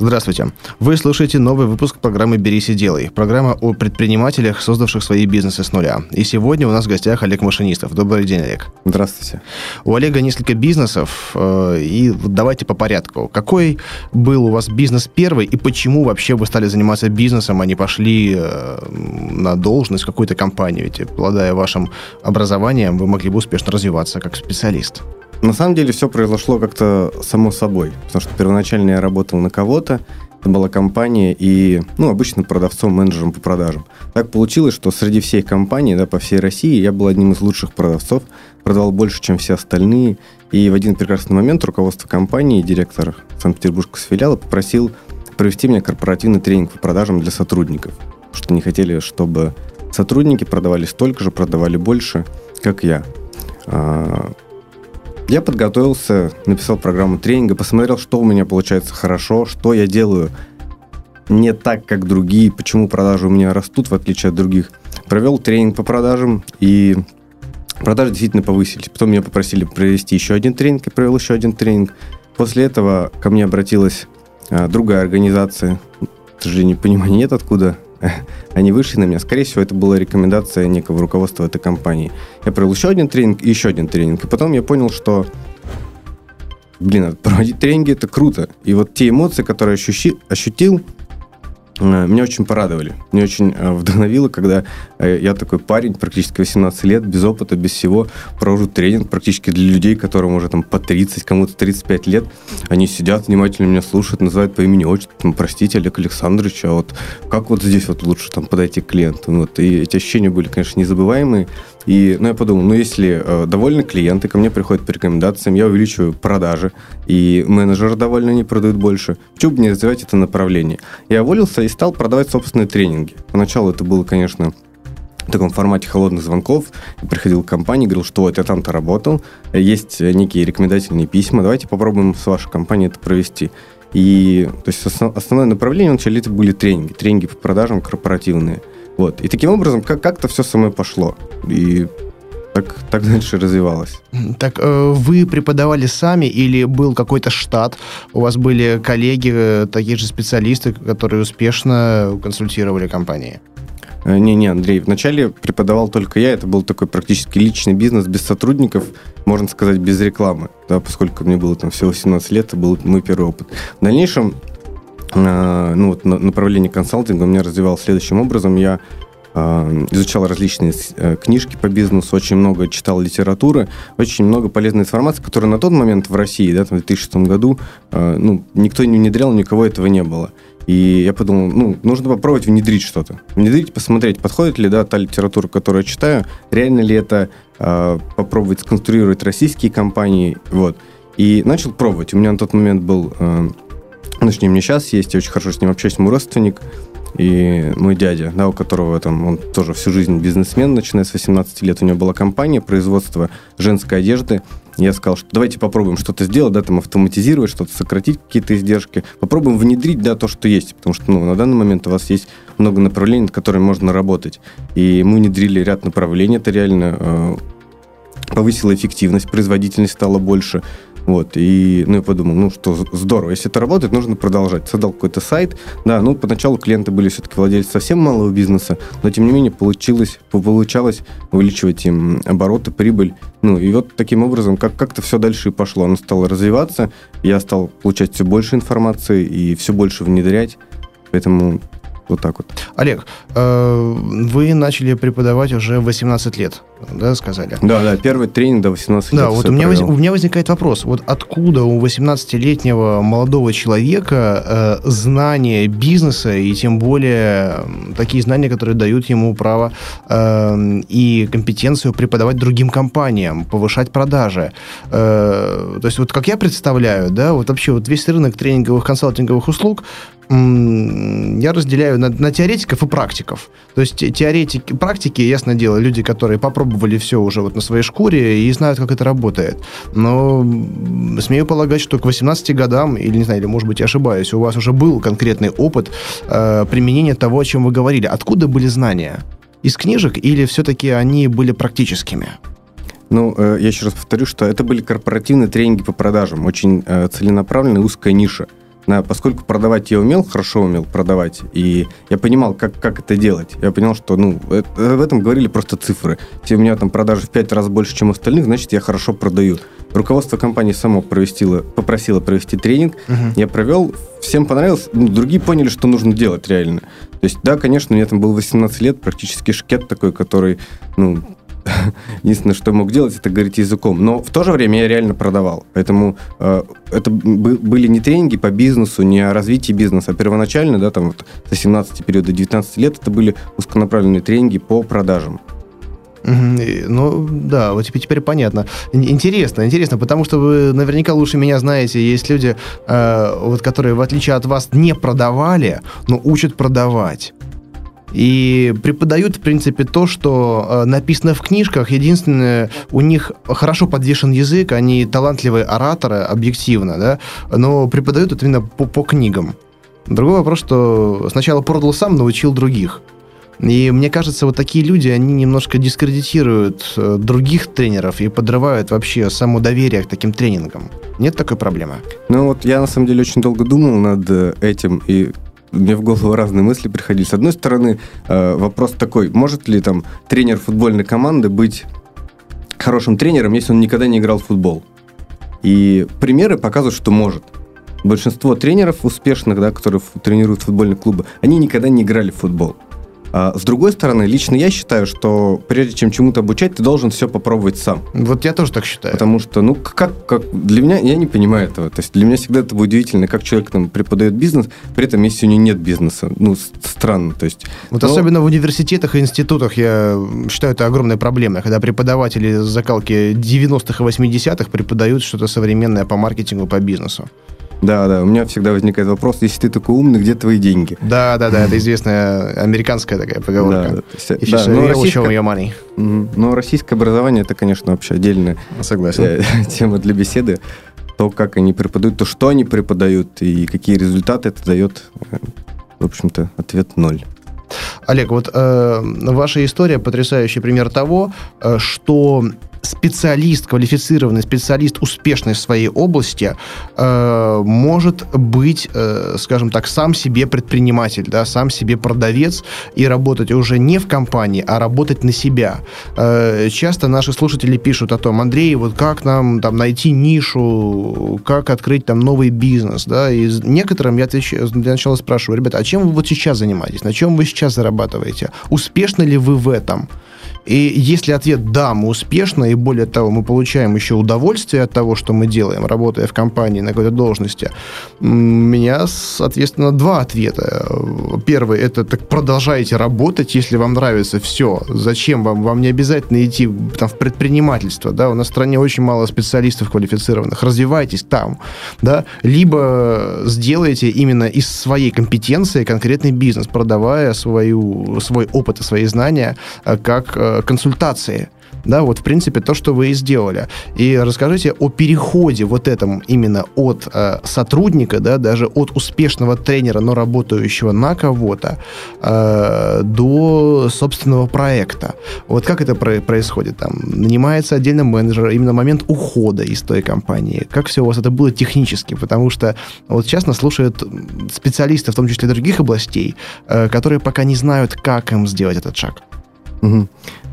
Здравствуйте. Вы слушаете новый выпуск программы «Берись и делай». Программа о предпринимателях, создавших свои бизнесы с нуля. И сегодня у нас в гостях Олег Машинистов. Добрый день, Олег. Здравствуйте. У Олега несколько бизнесов. Э, и давайте по порядку. Какой был у вас бизнес первый и почему вообще вы стали заниматься бизнесом, а не пошли э, на должность какую-то компанию? Ведь, обладая вашим образованием, вы могли бы успешно развиваться как специалист. На самом деле все произошло как-то само собой, потому что первоначально я работал на кого-то, это была компания и, ну, обычно продавцом, менеджером по продажам. Так получилось, что среди всей компании, да, по всей России, я был одним из лучших продавцов, продавал больше, чем все остальные, и в один прекрасный момент руководство компании, директор Санкт-Петербургского филиала попросил провести мне корпоративный тренинг по продажам для сотрудников, что не хотели, чтобы сотрудники продавали столько же, продавали больше, как я. Я подготовился, написал программу тренинга, посмотрел, что у меня получается хорошо, что я делаю не так, как другие, почему продажи у меня растут, в отличие от других. Провел тренинг по продажам, и продажи действительно повысились. Потом меня попросили провести еще один тренинг, и провел еще один тренинг. После этого ко мне обратилась а, другая организация, к сожалению, понимания нет откуда, они вышли на меня. Скорее всего, это была рекомендация некого руководства этой компании. Я провел еще один тренинг и еще один тренинг. И потом я понял, что блин, проводить тренинги это круто. И вот те эмоции, которые ощущи, ощутил, меня очень порадовали. Меня очень э, вдохновило, когда э, я такой парень, практически 18 лет, без опыта, без всего, провожу тренинг практически для людей, которым уже там по 30, кому-то 35 лет. Они сидят, внимательно меня слушают, называют по имени отчеству, простите, Олег Александрович, а вот как вот здесь вот лучше там подойти к клиенту? Вот. И эти ощущения были, конечно, незабываемые. И ну, я подумал, ну если э, довольны клиенты, ко мне приходят по рекомендациям, я увеличиваю продажи, и менеджеры довольны, они продают больше. Почему бы не развивать это направление? Я уволился и стал продавать собственные тренинги. Поначалу это было, конечно, в таком формате холодных звонков. Я приходил к компании, говорил, что вот я там-то работал, есть некие рекомендательные письма, давайте попробуем с вашей компанией это провести. И то есть основное направление вначале это были тренинги, тренинги по продажам корпоративные – вот. И таким образом как- как-то все самое пошло. И так, так дальше развивалось. Так э, вы преподавали сами или был какой-то штат? У вас были коллеги, э, такие же специалисты, которые успешно консультировали компании? Не-не, э, Андрей, вначале преподавал только я, это был такой практически личный бизнес без сотрудников, можно сказать, без рекламы, да, поскольку мне было там всего 18 лет, это был мой первый опыт. В дальнейшем ну, вот направление консалтинга у меня развивалось следующим образом. Я а, изучал различные э, книжки по бизнесу, очень много читал литературы, очень много полезной информации, которая на тот момент в России, да, в 2006 году, ну, никто не внедрял, никого этого не было. И я подумал, ну, нужно попробовать внедрить что-то. Внедрить, посмотреть, подходит ли, да, та литература, которую я читаю, реально ли это попробовать сконструировать российские компании, вот. И начал пробовать. У меня на тот момент был ну, с ним сейчас есть, я очень хорошо с ним общаюсь, мой родственник и мой дядя, да, у которого там, он тоже всю жизнь бизнесмен, начиная с 18 лет, у него была компания производства женской одежды, я сказал, что давайте попробуем что-то сделать, да, там автоматизировать, что-то сократить какие-то издержки, попробуем внедрить, да, то, что есть, потому что, ну, на данный момент у вас есть много направлений, над которыми можно работать, и мы внедрили ряд направлений, это реально э, повысило эффективность, производительность стала больше, вот, и, ну, я подумал, ну, что здорово, если это работает, нужно продолжать. Создал какой-то сайт, да, ну, поначалу клиенты были все-таки владельцы совсем малого бизнеса, но, тем не менее, получилось, получалось увеличивать им обороты, прибыль, ну, и вот таким образом как- как-то все дальше и пошло. Оно стало развиваться, я стал получать все больше информации и все больше внедрять, поэтому вот так вот. Олег, э, вы начали преподавать уже 18 лет да, сказали? Да, да, первый тренинг до 18 лет. Да, вот у меня, воз, у меня возникает вопрос, вот откуда у 18-летнего молодого человека э, знание бизнеса и тем более такие знания, которые дают ему право э, и компетенцию преподавать другим компаниям, повышать продажи. Э, то есть вот как я представляю, да, вот вообще вот весь рынок тренинговых консалтинговых услуг я разделяю на, на теоретиков и практиков. То есть теоретики, практики, ясно дело, люди, которые попробовали опробовали все уже вот на своей шкуре и знают, как это работает. Но смею полагать, что к 18 годам, или не знаю, или может быть я ошибаюсь, у вас уже был конкретный опыт э, применения того, о чем вы говорили. Откуда были знания? Из книжек или все-таки они были практическими? Ну, э, я еще раз повторю, что это были корпоративные тренинги по продажам, очень э, целенаправленная узкая ниша. Поскольку продавать я умел, хорошо умел продавать, и я понимал, как, как это делать. Я понял, что ну, это, в этом говорили просто цифры. Если у меня там продажи в 5 раз больше, чем у остальных, значит, я хорошо продаю. Руководство компании само провестило, попросило провести тренинг. Угу. Я провел, всем понравилось, ну, другие поняли, что нужно делать реально. То есть, да, конечно, меня там был 18 лет, практически шкет такой, который, ну, Единственное, что я мог делать, это говорить языком. Но в то же время я реально продавал. Поэтому э, это были не тренинги по бизнесу, не о развитии бизнеса, а первоначально, да, там вот со 17 периода 19 лет, это были узконаправленные тренинги по продажам. Ну, да, вот теперь, понятно. Интересно, интересно, потому что вы наверняка лучше меня знаете, есть люди, э, вот, которые, в отличие от вас, не продавали, но учат продавать и преподают, в принципе, то, что э, написано в книжках. Единственное, у них хорошо подвешен язык, они талантливые ораторы, объективно, да, но преподают это именно по, по книгам. Другой вопрос, что сначала продал сам, научил других. И мне кажется, вот такие люди, они немножко дискредитируют э, других тренеров и подрывают вообще само доверие к таким тренингам. Нет такой проблемы? Ну вот я на самом деле очень долго думал над э, этим и мне в голову разные мысли приходили. С одной стороны, э, вопрос такой, может ли там тренер футбольной команды быть хорошим тренером, если он никогда не играл в футбол? И примеры показывают, что может. Большинство тренеров успешных, да, которые тренируют футбольные клубы, они никогда не играли в футбол. А, с другой стороны, лично я считаю, что прежде чем чему-то обучать, ты должен все попробовать сам. Вот я тоже так считаю. Потому что, ну, как, как для меня, я не понимаю этого. То есть для меня всегда это удивительно, как человек там преподает бизнес, при этом если у него нет бизнеса. Ну, странно. То есть, вот но... особенно в университетах и институтах я считаю это огромной проблемой, когда преподаватели закалки 90-х и 80-х преподают что-то современное по маркетингу, по бизнесу. Да, да, у меня всегда возникает вопрос, если ты такой умный, где твои деньги? Да, да, да, это известная американская такая поговорка. Да, If да, но российское. Но российское образование, это, конечно, вообще отдельная Согласен. Э, тема для беседы. То, как они преподают, то, что они преподают и какие результаты это дает, э, в общем-то, ответ ноль. Олег, вот э, ваша история потрясающий пример того, э, что специалист, квалифицированный специалист, успешный в своей области, э, может быть, э, скажем так, сам себе предприниматель, да, сам себе продавец и работать уже не в компании, а работать на себя. Э, часто наши слушатели пишут о том, Андрей, вот как нам там найти нишу, как открыть там новый бизнес, да, и некоторым я отвечаю, для начала спрашиваю, ребята, а чем вы вот сейчас занимаетесь, на чем вы сейчас зарабатываете, успешны ли вы в этом? И если ответ «да, мы успешно», и более того, мы получаем еще удовольствие от того, что мы делаем, работая в компании на какой-то должности, у меня, соответственно, два ответа. Первый – это так продолжайте работать, если вам нравится все. Зачем вам? Вам не обязательно идти там, в предпринимательство. Да? У нас в стране очень мало специалистов квалифицированных. Развивайтесь там. Да? Либо сделайте именно из своей компетенции конкретный бизнес, продавая свою, свой опыт и свои знания э, как э, консультации. Да, вот, в принципе, то, что вы и сделали. И расскажите о переходе вот этом именно от э, сотрудника, да, даже от успешного тренера, но работающего на кого-то, э, до собственного проекта. Вот как это про- происходит? Там нанимается отдельно менеджер, именно момент ухода из той компании. Как все у вас это было технически? Потому что вот сейчас нас слушают специалисты, в том числе других областей, э, которые пока не знают, как им сделать этот шаг.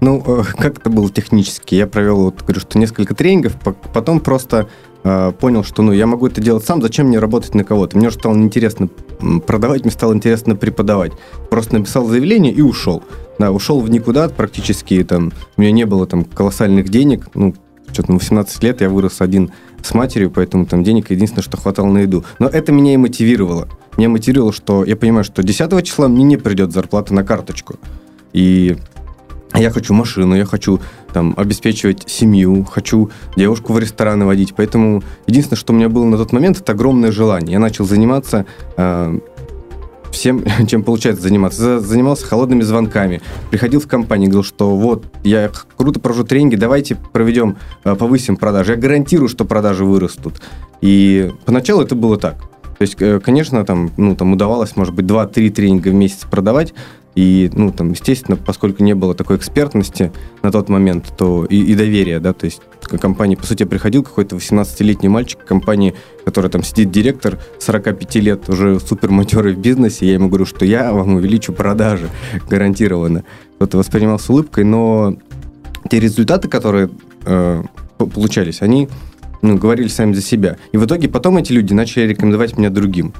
Ну, э, как это было технически? Я провел, вот, говорю, что несколько тренингов, потом просто э, понял, что ну, я могу это делать сам, зачем мне работать на кого-то? Мне уже стало интересно продавать, мне стало интересно преподавать. Просто написал заявление и ушел. Да, ушел в никуда практически, там, у меня не было там колоссальных денег, ну, что-то на 18 лет я вырос один с матерью, поэтому там денег единственное, что хватало на еду. Но это меня и мотивировало. Меня мотивировало, что я понимаю, что 10 числа мне не придет зарплата на карточку. И я хочу машину, я хочу там, обеспечивать семью, хочу девушку в рестораны водить. Поэтому единственное, что у меня было на тот момент, это огромное желание. Я начал заниматься э, всем, чем получается заниматься. Занимался холодными звонками. Приходил в компанию, говорил, что вот, я круто провожу тренинги, давайте проведем, э, повысим продажи. Я гарантирую, что продажи вырастут. И поначалу это было так. То есть, э, конечно, там, ну, там удавалось, может быть, 2-3 тренинга в месяц продавать, и, ну, там, естественно, поскольку не было такой экспертности на тот момент, то и, и доверия, да, то есть к компании, по сути, приходил какой-то 18-летний мальчик компании, который там сидит директор, 45 лет, уже супер матерый в бизнесе, я ему говорю, что я вам увеличу продажи гарантированно. Кто-то воспринимал с улыбкой, но те результаты, которые э, получались, они ну, говорили сами за себя. И в итоге потом эти люди начали рекомендовать меня другим.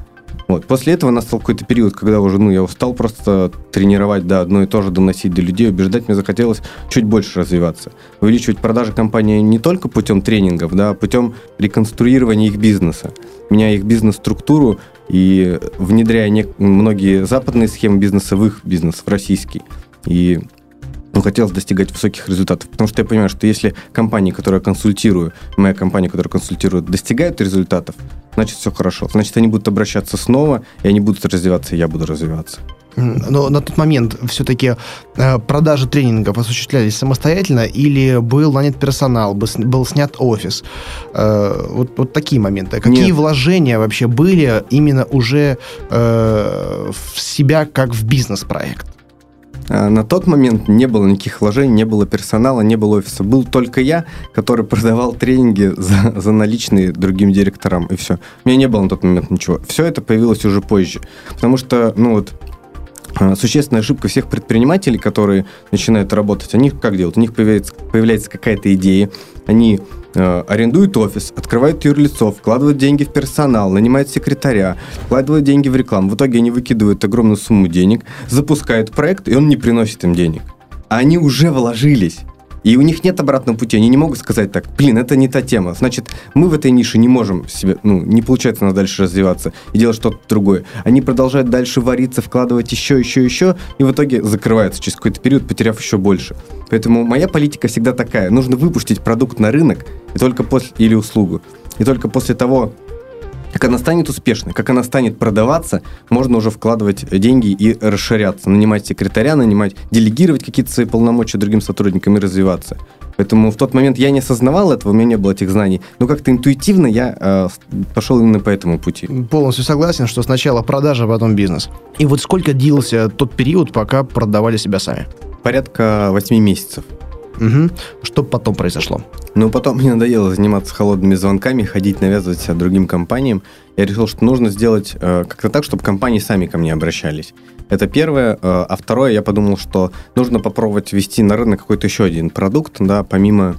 Вот. После этого настал какой-то период, когда уже, ну, я устал просто тренировать, да, одно и то же доносить до людей, убеждать, мне захотелось чуть больше развиваться. Увеличивать продажи компании не только путем тренингов, да, а путем реконструирования их бизнеса. Меняя их бизнес-структуру и внедряя не, многие западные схемы бизнеса в их бизнес, в российский. И ну, хотелось достигать высоких результатов. Потому что я понимаю, что если компании, которые я консультирую, моя компания, которая консультирует, достигают результатов, значит, все хорошо. Значит, они будут обращаться снова, и они будут развиваться, и я буду развиваться. Но на тот момент все-таки э, продажи тренингов осуществлялись самостоятельно или был нанят персонал, был снят офис? Э, вот, вот такие моменты. Какие Нет. вложения вообще были именно уже э, в себя как в бизнес-проект? А, на тот момент не было никаких вложений, не было персонала, не было офиса. Был только я, который продавал тренинги за, за наличные другим директорам, и все. У меня не было на тот момент ничего. Все это появилось уже позже. Потому что, ну вот, существенная ошибка всех предпринимателей, которые начинают работать, они как делают? У них появляется, появляется какая-то идея, они Э, арендуют офис, открывают юрлицо, вкладывают деньги в персонал, нанимают секретаря, вкладывают деньги в рекламу. В итоге они выкидывают огромную сумму денег, запускают проект, и он не приносит им денег. А они уже вложились. И у них нет обратного пути. Они не могут сказать так, блин, это не та тема. Значит, мы в этой нише не можем себе, ну, не получается нас дальше развиваться и делать что-то другое. Они продолжают дальше вариться, вкладывать еще, еще, еще, и в итоге закрываются через какой-то период, потеряв еще больше. Поэтому моя политика всегда такая. Нужно выпустить продукт на рынок и только после, или услугу. И только после того, как она станет успешной, как она станет продаваться, можно уже вкладывать деньги и расширяться, нанимать секретаря, нанимать, делегировать какие-то свои полномочия другим сотрудникам и развиваться. Поэтому в тот момент я не осознавал этого, у меня не было этих знаний. Но как-то интуитивно я э, пошел именно по этому пути. Полностью согласен, что сначала продажа, а потом бизнес. И вот сколько длился тот период, пока продавали себя сами? Порядка 8 месяцев. Угу. Что потом произошло? Ну, потом мне надоело заниматься холодными звонками, ходить, навязывать себя другим компаниям. Я решил, что нужно сделать э, как-то так, чтобы компании сами ко мне обращались. Это первое. Э, а второе, я подумал, что нужно попробовать ввести на рынок какой-то еще один продукт, да, помимо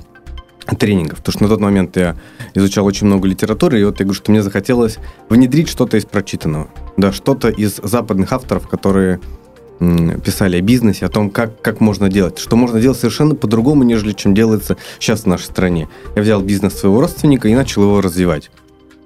тренингов. Потому что на тот момент я изучал очень много литературы, и вот я говорю, что мне захотелось внедрить что-то из прочитанного. Да, что-то из западных авторов, которые писали о бизнесе, о том, как, как можно делать, что можно делать совершенно по-другому, нежели чем делается сейчас в нашей стране. Я взял бизнес своего родственника и начал его развивать.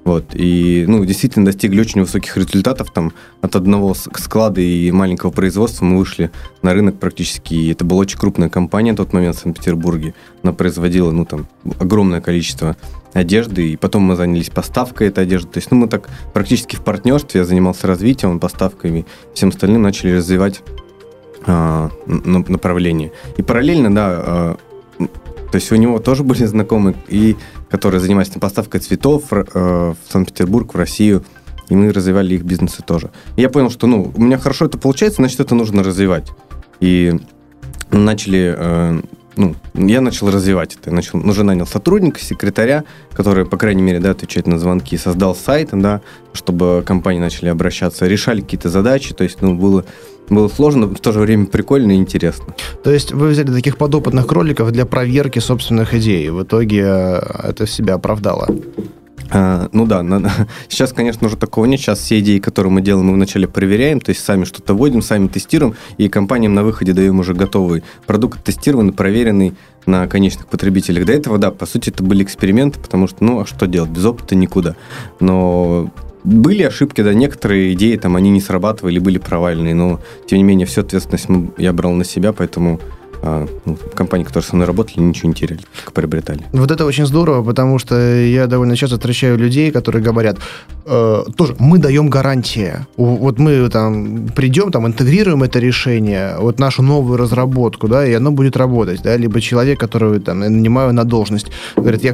Вот, и, ну, действительно достигли очень высоких результатов. Там от одного склада и маленького производства мы вышли на рынок практически. И это была очень крупная компания в тот момент в Санкт-Петербурге. Она производила, ну, там, огромное количество одежды, и потом мы занялись поставкой этой одежды. То есть, ну, мы так практически в партнерстве, я занимался развитием, поставками, всем остальным начали развивать а, направление. И параллельно, да, а, то есть у него тоже были знакомые, и которые занимались поставкой цветов э, в Санкт-Петербург, в Россию, и мы развивали их бизнесы тоже. И я понял, что, ну, у меня хорошо это получается, значит, это нужно развивать. И начали э, ну, я начал развивать это. Я начал, уже нанял сотрудника, секретаря, который, по крайней мере, да, отвечает на звонки, создал сайт, да, чтобы компании начали обращаться, решали какие-то задачи, то есть, ну, было было сложно, но в то же время прикольно и интересно. То есть вы взяли таких подопытных кроликов для проверки собственных идей. В итоге э, это себя оправдало. А, ну да, на, сейчас, конечно, уже такого нет. Сейчас все идеи, которые мы делаем, мы вначале проверяем, то есть сами что-то вводим, сами тестируем, и компаниям на выходе даем уже готовый продукт, тестированный, проверенный на конечных потребителях. До этого, да, по сути, это были эксперименты, потому что, ну, а что делать, без опыта никуда. Но были ошибки, да, некоторые идеи там, они не срабатывали, были провальные, но, тем не менее, всю ответственность я брал на себя, поэтому а, ну, компании, которые со мной работали, ничего не теряли, только приобретали. Вот это очень здорово, потому что я довольно часто встречаю людей, которые говорят, э, тоже, мы даем гарантии. Вот мы там придем, там интегрируем это решение, вот нашу новую разработку, да, и оно будет работать, да, либо человек, которого там нанимаю на должность, говорит, я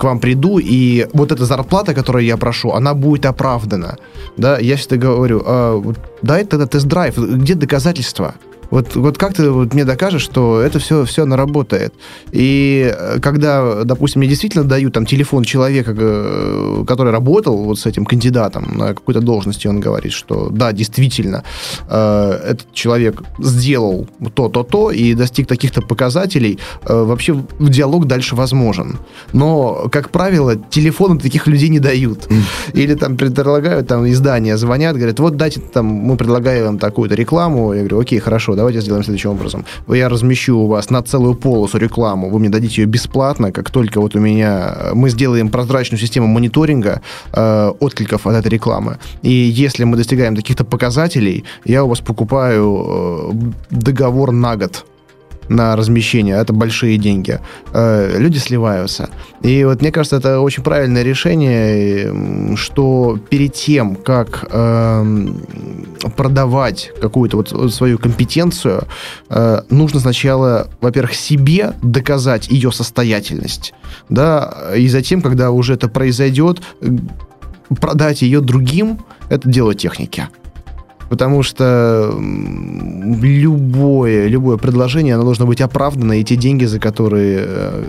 к вам приду, и вот эта зарплата, которую я прошу, она будет оправдана. Да, я всегда говорю, а, дай тогда тест-драйв, где доказательства? Вот, вот как ты вот мне докажешь, что это все, все работает? И э, когда, допустим, мне действительно дают там телефон человека, э, который работал вот с этим кандидатом на какой-то должности, он говорит, что да, действительно, э, этот человек сделал то-то-то и достиг таких-то показателей, вообще диалог дальше возможен. Но, как правило, телефоны таких людей не дают. Или там предлагают, там издания звонят, говорят, вот дайте там, мы предлагаем вам такую-то рекламу. Я говорю, окей, хорошо, давайте сделаем следующим образом. Я размещу у вас на целую полосу рекламу, вы мне дадите ее бесплатно, как только вот у меня... Мы сделаем прозрачную систему мониторинга э, откликов от этой рекламы. И если мы достигаем каких-то показателей, я у вас покупаю э, договор на год на размещение, это большие деньги. Э, люди сливаются. И вот мне кажется, это очень правильное решение, что перед тем, как эм, продавать какую-то вот свою компетенцию, э, нужно сначала, во-первых, себе доказать ее состоятельность, да, и затем, когда уже это произойдет, продать ее другим, это дело техники потому что любое, любое предложение, оно должно быть оправдано, и те деньги, за которые, э,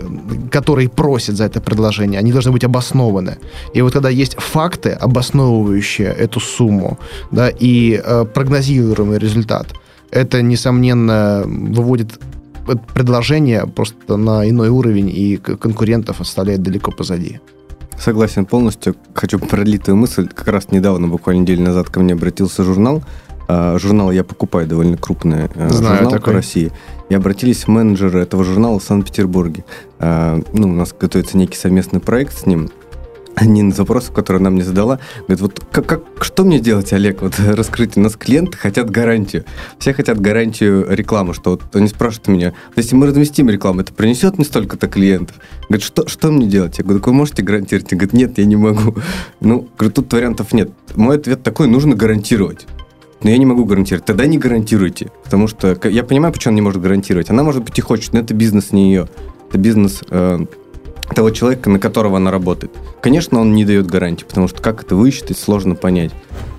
которые просят за это предложение, они должны быть обоснованы. И вот когда есть факты, обосновывающие эту сумму, да, и э, прогнозируемый результат, это, несомненно, выводит предложение просто на иной уровень, и конкурентов оставляет далеко позади. Согласен полностью. Хочу пролить твою мысль. Как раз недавно, буквально неделю назад, ко мне обратился журнал. А, журнал я покупаю довольно крупный э, Знаю журнал такой. по России. И обратились менеджеры этого журнала в Санкт-Петербурге. А, ну, у нас готовится некий совместный проект с ним один из вопросов, который она мне задала, говорит, вот как, как, что мне делать, Олег, вот раскрыть, у нас клиенты хотят гарантию, все хотят гарантию рекламы, что вот они спрашивают меня, если мы разместим рекламу, это принесет мне столько-то клиентов? Говорит, что, что мне делать? Я говорю, вы можете гарантировать? Он говорит, нет, я не могу. Ну, говорю, тут вариантов нет. Мой ответ такой, нужно гарантировать. Но я не могу гарантировать. Тогда не гарантируйте. Потому что я понимаю, почему она не может гарантировать. Она, может быть, и хочет, но это бизнес не ее. Это бизнес э, того человека, на которого она работает. Конечно, он не дает гарантии, потому что как это высчитать, сложно понять.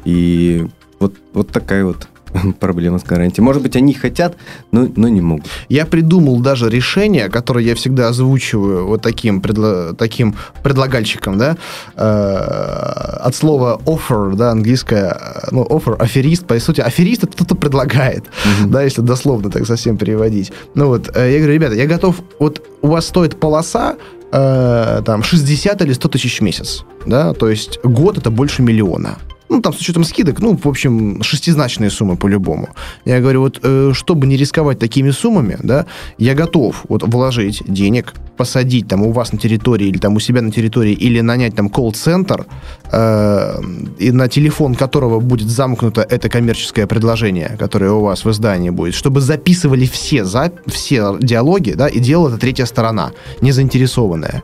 И вот, вот такая вот проблема с гарантией. Может быть, они хотят, но, но не могут. Я придумал даже решение, которое я всегда озвучиваю вот таким, предло, таким предлагальщиком, да, э, от слова offer, да, английское, ну, offer, аферист, по сути, аферист это кто-то предлагает, mm-hmm. да, если дословно так совсем переводить. Ну вот, э, я говорю, ребята, я готов, вот у вас стоит полоса, э, там 60 или 100 тысяч в месяц, да, то есть год это больше миллиона. Ну, там, с учетом скидок, ну, в общем, шестизначные суммы по-любому. Я говорю, вот, э, чтобы не рисковать такими суммами, да, я готов вот вложить денег, посадить там у вас на территории или там у себя на территории, или нанять там колл-центр, э, и на телефон которого будет замкнуто это коммерческое предложение, которое у вас в издании будет, чтобы записывали все, за, все диалоги, да, и делала это третья сторона, не заинтересованная.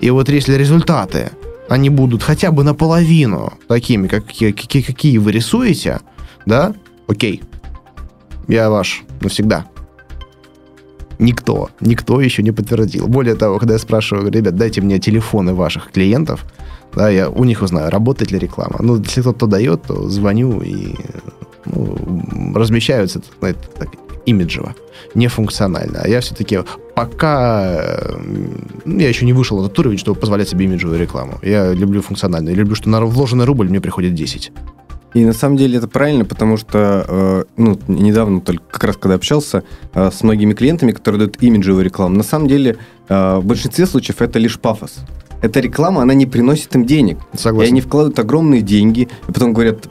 И вот если результаты они будут хотя бы наполовину такими, как, какие, какие вы рисуете, да, окей, я ваш навсегда. Никто, никто еще не подтвердил. Более того, когда я спрашиваю, ребят, дайте мне телефоны ваших клиентов, да, я у них узнаю, работает ли реклама. Ну, если кто-то дает, то звоню и ну, размещаются знаете, так, имиджево, не функционально. А я все-таки пока... Ну, я еще не вышел на тот уровень, чтобы позволять себе имиджевую рекламу. Я люблю функциональную. Я люблю, что на вложенный рубль мне приходит 10. И на самом деле это правильно, потому что э, ну, недавно, только как раз когда общался э, с многими клиентами, которые дают имиджевую рекламу, на самом деле э, в большинстве случаев это лишь пафос. Эта реклама, она не приносит им денег. Согласен. И они вкладывают огромные деньги, и потом говорят,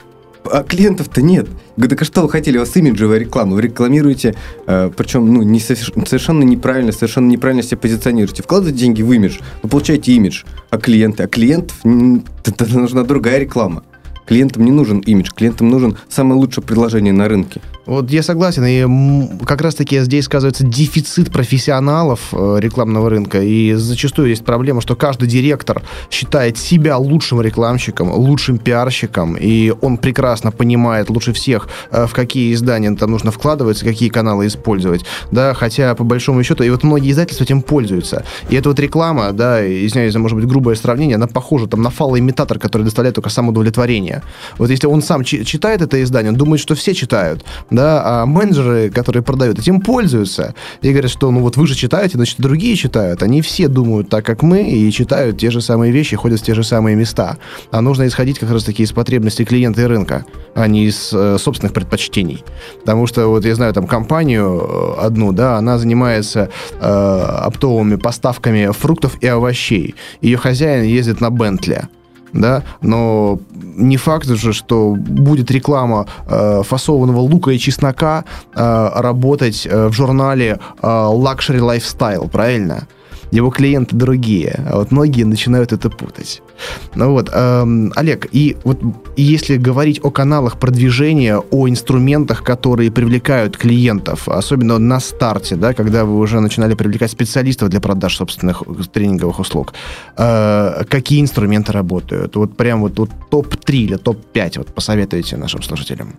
а клиентов-то нет. Говорю, так а что вы хотели? У вас имиджевая реклама. Вы рекламируете, э, причем ну, не совершенно неправильно, совершенно неправильно себя позиционируете. Вкладываете деньги в имидж, вы получаете имидж. А клиенты? А клиентов нужна другая реклама. Клиентам не нужен имидж, клиентам нужен самое лучшее предложение на рынке. Вот я согласен, и как раз-таки здесь сказывается дефицит профессионалов э, рекламного рынка, и зачастую есть проблема, что каждый директор считает себя лучшим рекламщиком, лучшим пиарщиком, и он прекрасно понимает лучше всех, э, в какие издания там нужно вкладываться, какие каналы использовать, да, хотя по большому счету, и вот многие издательства этим пользуются, и эта вот реклама, да, извиняюсь за, может быть, грубое сравнение, она похожа там на фалоимитатор, который доставляет только самоудовлетворение. Вот если он сам читает это издание, он думает, что все читают, да, а менеджеры, которые продают, этим пользуются. И говорят, что ну вот вы же читаете, значит, другие читают. Они все думают так, как мы, и читают те же самые вещи, ходят в те же самые места. А нужно исходить как раз-таки из потребностей клиента и рынка, а не из э, собственных предпочтений. Потому что вот я знаю там компанию э, одну, да, она занимается э, оптовыми поставками фруктов и овощей. Ее хозяин ездит на Бентли да, но не факт же, что будет реклама э, фасованного лука и чеснока э, работать э, в журнале э, Luxury Lifestyle, правильно? Его клиенты другие, а вот многие начинают это путать. Ну вот, эм, Олег, и вот если говорить о каналах продвижения, о инструментах, которые привлекают клиентов, особенно на старте, да, когда вы уже начинали привлекать специалистов для продаж собственных тренинговых услуг, э, какие инструменты работают? Вот прям вот, вот топ-3 или топ-5 вот посоветуйте нашим слушателям.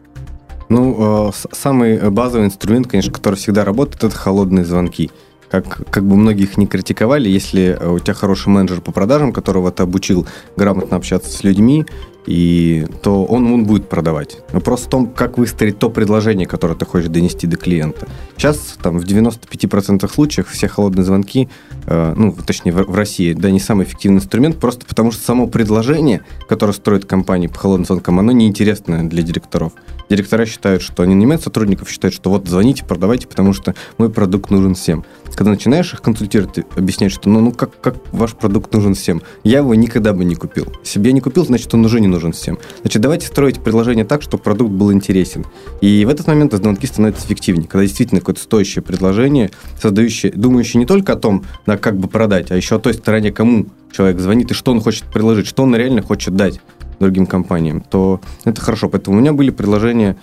Ну, э, самый базовый инструмент, конечно, который всегда работает, это холодные звонки как, как бы многих не критиковали, если э, у тебя хороший менеджер по продажам, которого ты обучил грамотно общаться с людьми, и то он, он будет продавать. Вопрос в том, как выстроить то предложение, которое ты хочешь донести до клиента. Сейчас там в 95% случаев все холодные звонки, э, ну, точнее, в, в России, да, не самый эффективный инструмент, просто потому что само предложение, которое строит компания по холодным звонкам, оно неинтересное для директоров. Директора считают, что они не имеют сотрудников, считают, что вот звоните, продавайте, потому что мой продукт нужен всем. Когда начинаешь их консультировать, ты объясняешь, что ну, ну как, как ваш продукт нужен всем. Я его никогда бы не купил. Себе не купил, значит, он уже не нужен всем. Значит, давайте строить предложение так, чтобы продукт был интересен. И в этот момент звонки становятся эффективнее, когда действительно какое-то стоящее предложение, создающее, думающее не только о том, да, как бы продать, а еще о той стороне, кому человек звонит и что он хочет предложить, что он реально хочет дать другим компаниям, то это хорошо. Поэтому у меня были предложения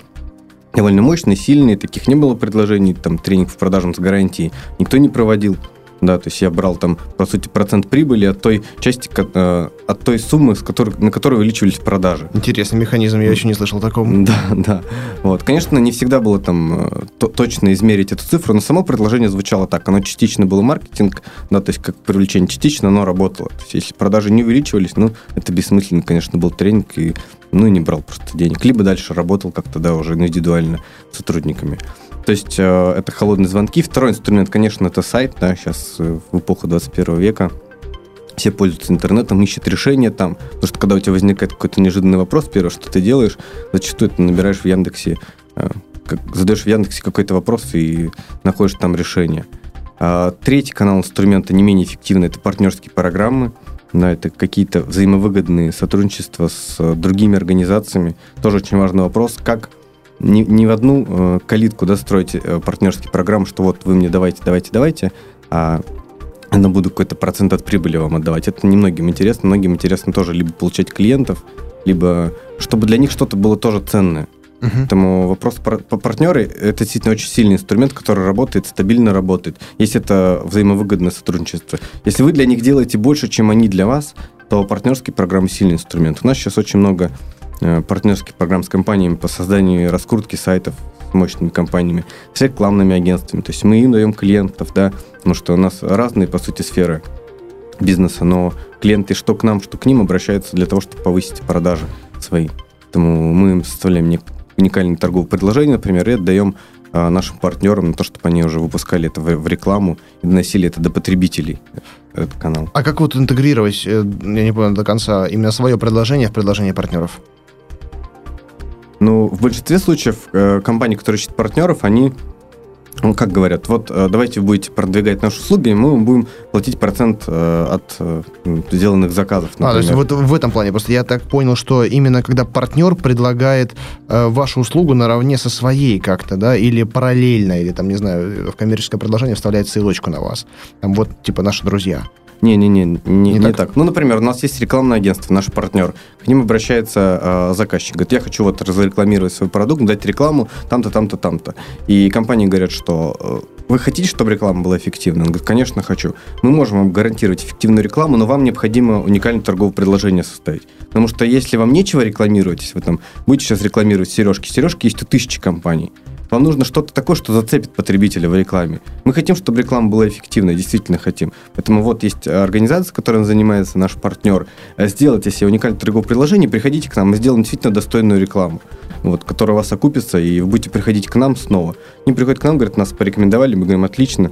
довольно мощные, сильные, таких не было предложений, там, тренинг в продажам с гарантией никто не проводил да, то есть я брал там, по сути, процент прибыли от той части, э, от той суммы, с которой, на которой увеличивались продажи. Интересный механизм, я еще не слышал такого. Да, да. Вот, конечно, не всегда было там э, точно измерить эту цифру, но само предложение звучало так, оно частично было маркетинг, да, то есть как привлечение частично, оно работало. То есть если продажи не увеличивались, ну, это бессмысленно, конечно, был тренинг, и ну, и не брал просто денег. Либо дальше работал как-то, да, уже индивидуально с сотрудниками. То есть э, это холодные звонки. Второй инструмент, конечно, это сайт. Да, сейчас э, в эпоху 21 века все пользуются интернетом, ищут решения там. Потому что когда у тебя возникает какой-то неожиданный вопрос, первое, что ты делаешь, зачастую ты набираешь в Яндексе, э, как, задаешь в Яндексе какой-то вопрос и находишь там решение. А третий канал инструмента не менее эффективный – это партнерские программы. Да, это какие-то взаимовыгодные сотрудничества с другими организациями. Тоже очень важный вопрос, как не, не в одну э, калитку да, строить э, партнерские программы, что вот вы мне давайте, давайте, давайте, а я буду какой-то процент от прибыли вам отдавать. Это немногим интересно. Многим интересно тоже либо получать клиентов, либо чтобы для них что-то было тоже ценное. Uh-huh. Поэтому вопрос про, по партнеры это действительно очень сильный инструмент, который работает, стабильно работает. Если это взаимовыгодное сотрудничество. Если вы для них делаете больше, чем они для вас, то партнерские программы сильный инструмент. У нас сейчас очень много партнерских программ с компаниями по созданию и раскрутке сайтов с мощными компаниями, с рекламными агентствами. То есть мы им даем клиентов, да, потому что у нас разные, по сути, сферы бизнеса, но клиенты что к нам, что к ним обращаются для того, чтобы повысить продажи свои. Поэтому мы им составляем уникальные торговые предложения, например, и отдаем а, нашим партнерам на то, чтобы они уже выпускали это в, рекламу и доносили это до потребителей, этот канал. А как вот интегрировать, э, я не понял до конца, именно свое предложение в предложение партнеров? Ну, в большинстве случаев э, компании, которые ищут партнеров, они ну, как говорят, вот э, давайте вы будете продвигать наши услуги, и мы будем платить процент э, от э, сделанных заказов. Например. А, то есть вот в этом плане. Просто я так понял, что именно когда партнер предлагает э, вашу услугу наравне со своей как-то, да, или параллельно, или там, не знаю, в коммерческое предложение вставляет ссылочку на вас. Там вот, типа, наши друзья. Не-не-не, не, не, не так? так. Ну, например, у нас есть рекламное агентство, наш партнер. К ним обращается э, заказчик. Говорит, я хочу вот разрекламировать свой продукт, дать рекламу там-то, там-то, там-то. И компании говорят, что э, вы хотите, чтобы реклама была эффективной? Он говорит, конечно, хочу. Мы можем вам гарантировать эффективную рекламу, но вам необходимо уникальное торговое предложение составить. Потому что если вам нечего рекламировать, если вы там будете сейчас рекламировать сережки, сережки есть у тысячи компаний, вам нужно что-то такое, что зацепит потребителя в рекламе. Мы хотим, чтобы реклама была эффективной, действительно хотим. Поэтому вот есть организация, которая занимается, наш партнер. Сделайте себе уникальное торговое предложение, приходите к нам, мы сделаем действительно достойную рекламу, вот, которая у вас окупится, и вы будете приходить к нам снова. Они приходят к нам, говорят, нас порекомендовали, мы говорим, отлично,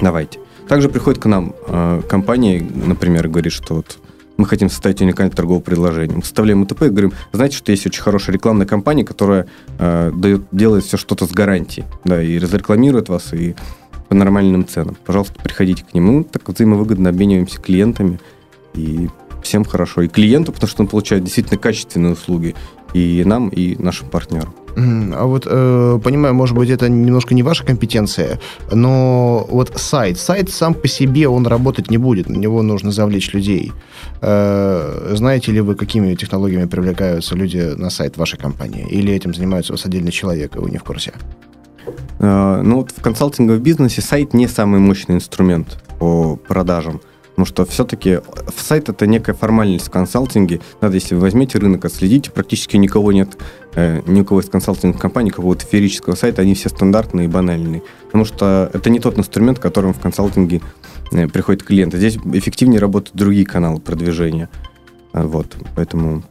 давайте. Также приходит к нам э, компания, например, говорит, что вот мы хотим составить уникальное торговое предложение. Мы составляем УТП и говорим, знаете, что есть очень хорошая рекламная кампания, которая э, дает, делает все что-то с гарантией, да, и разрекламирует вас, и по нормальным ценам. Пожалуйста, приходите к нему. Так взаимовыгодно обмениваемся клиентами, и всем хорошо. И клиенту, потому что он получает действительно качественные услуги, и нам, и нашим партнерам. А вот, э, понимаю, может быть, это немножко не ваша компетенция, но вот сайт, сайт сам по себе, он работать не будет, на него нужно завлечь людей. Э, знаете ли вы, какими технологиями привлекаются люди на сайт вашей компании? Или этим занимается у вас отдельный человек, и вы не в курсе? Э, ну, вот в консалтинговом бизнесе сайт не самый мощный инструмент по продажам. Потому что все-таки сайт это некая формальность в консалтинге. Надо, если вы возьмете рынок, отследите, практически никого нет, э, ни у кого из консалтинговых компаний, какого-то феерического сайта, они все стандартные и банальные. Потому что это не тот инструмент, которым в консалтинге э, приходит клиент. Здесь эффективнее работают другие каналы продвижения. Вот, поэтому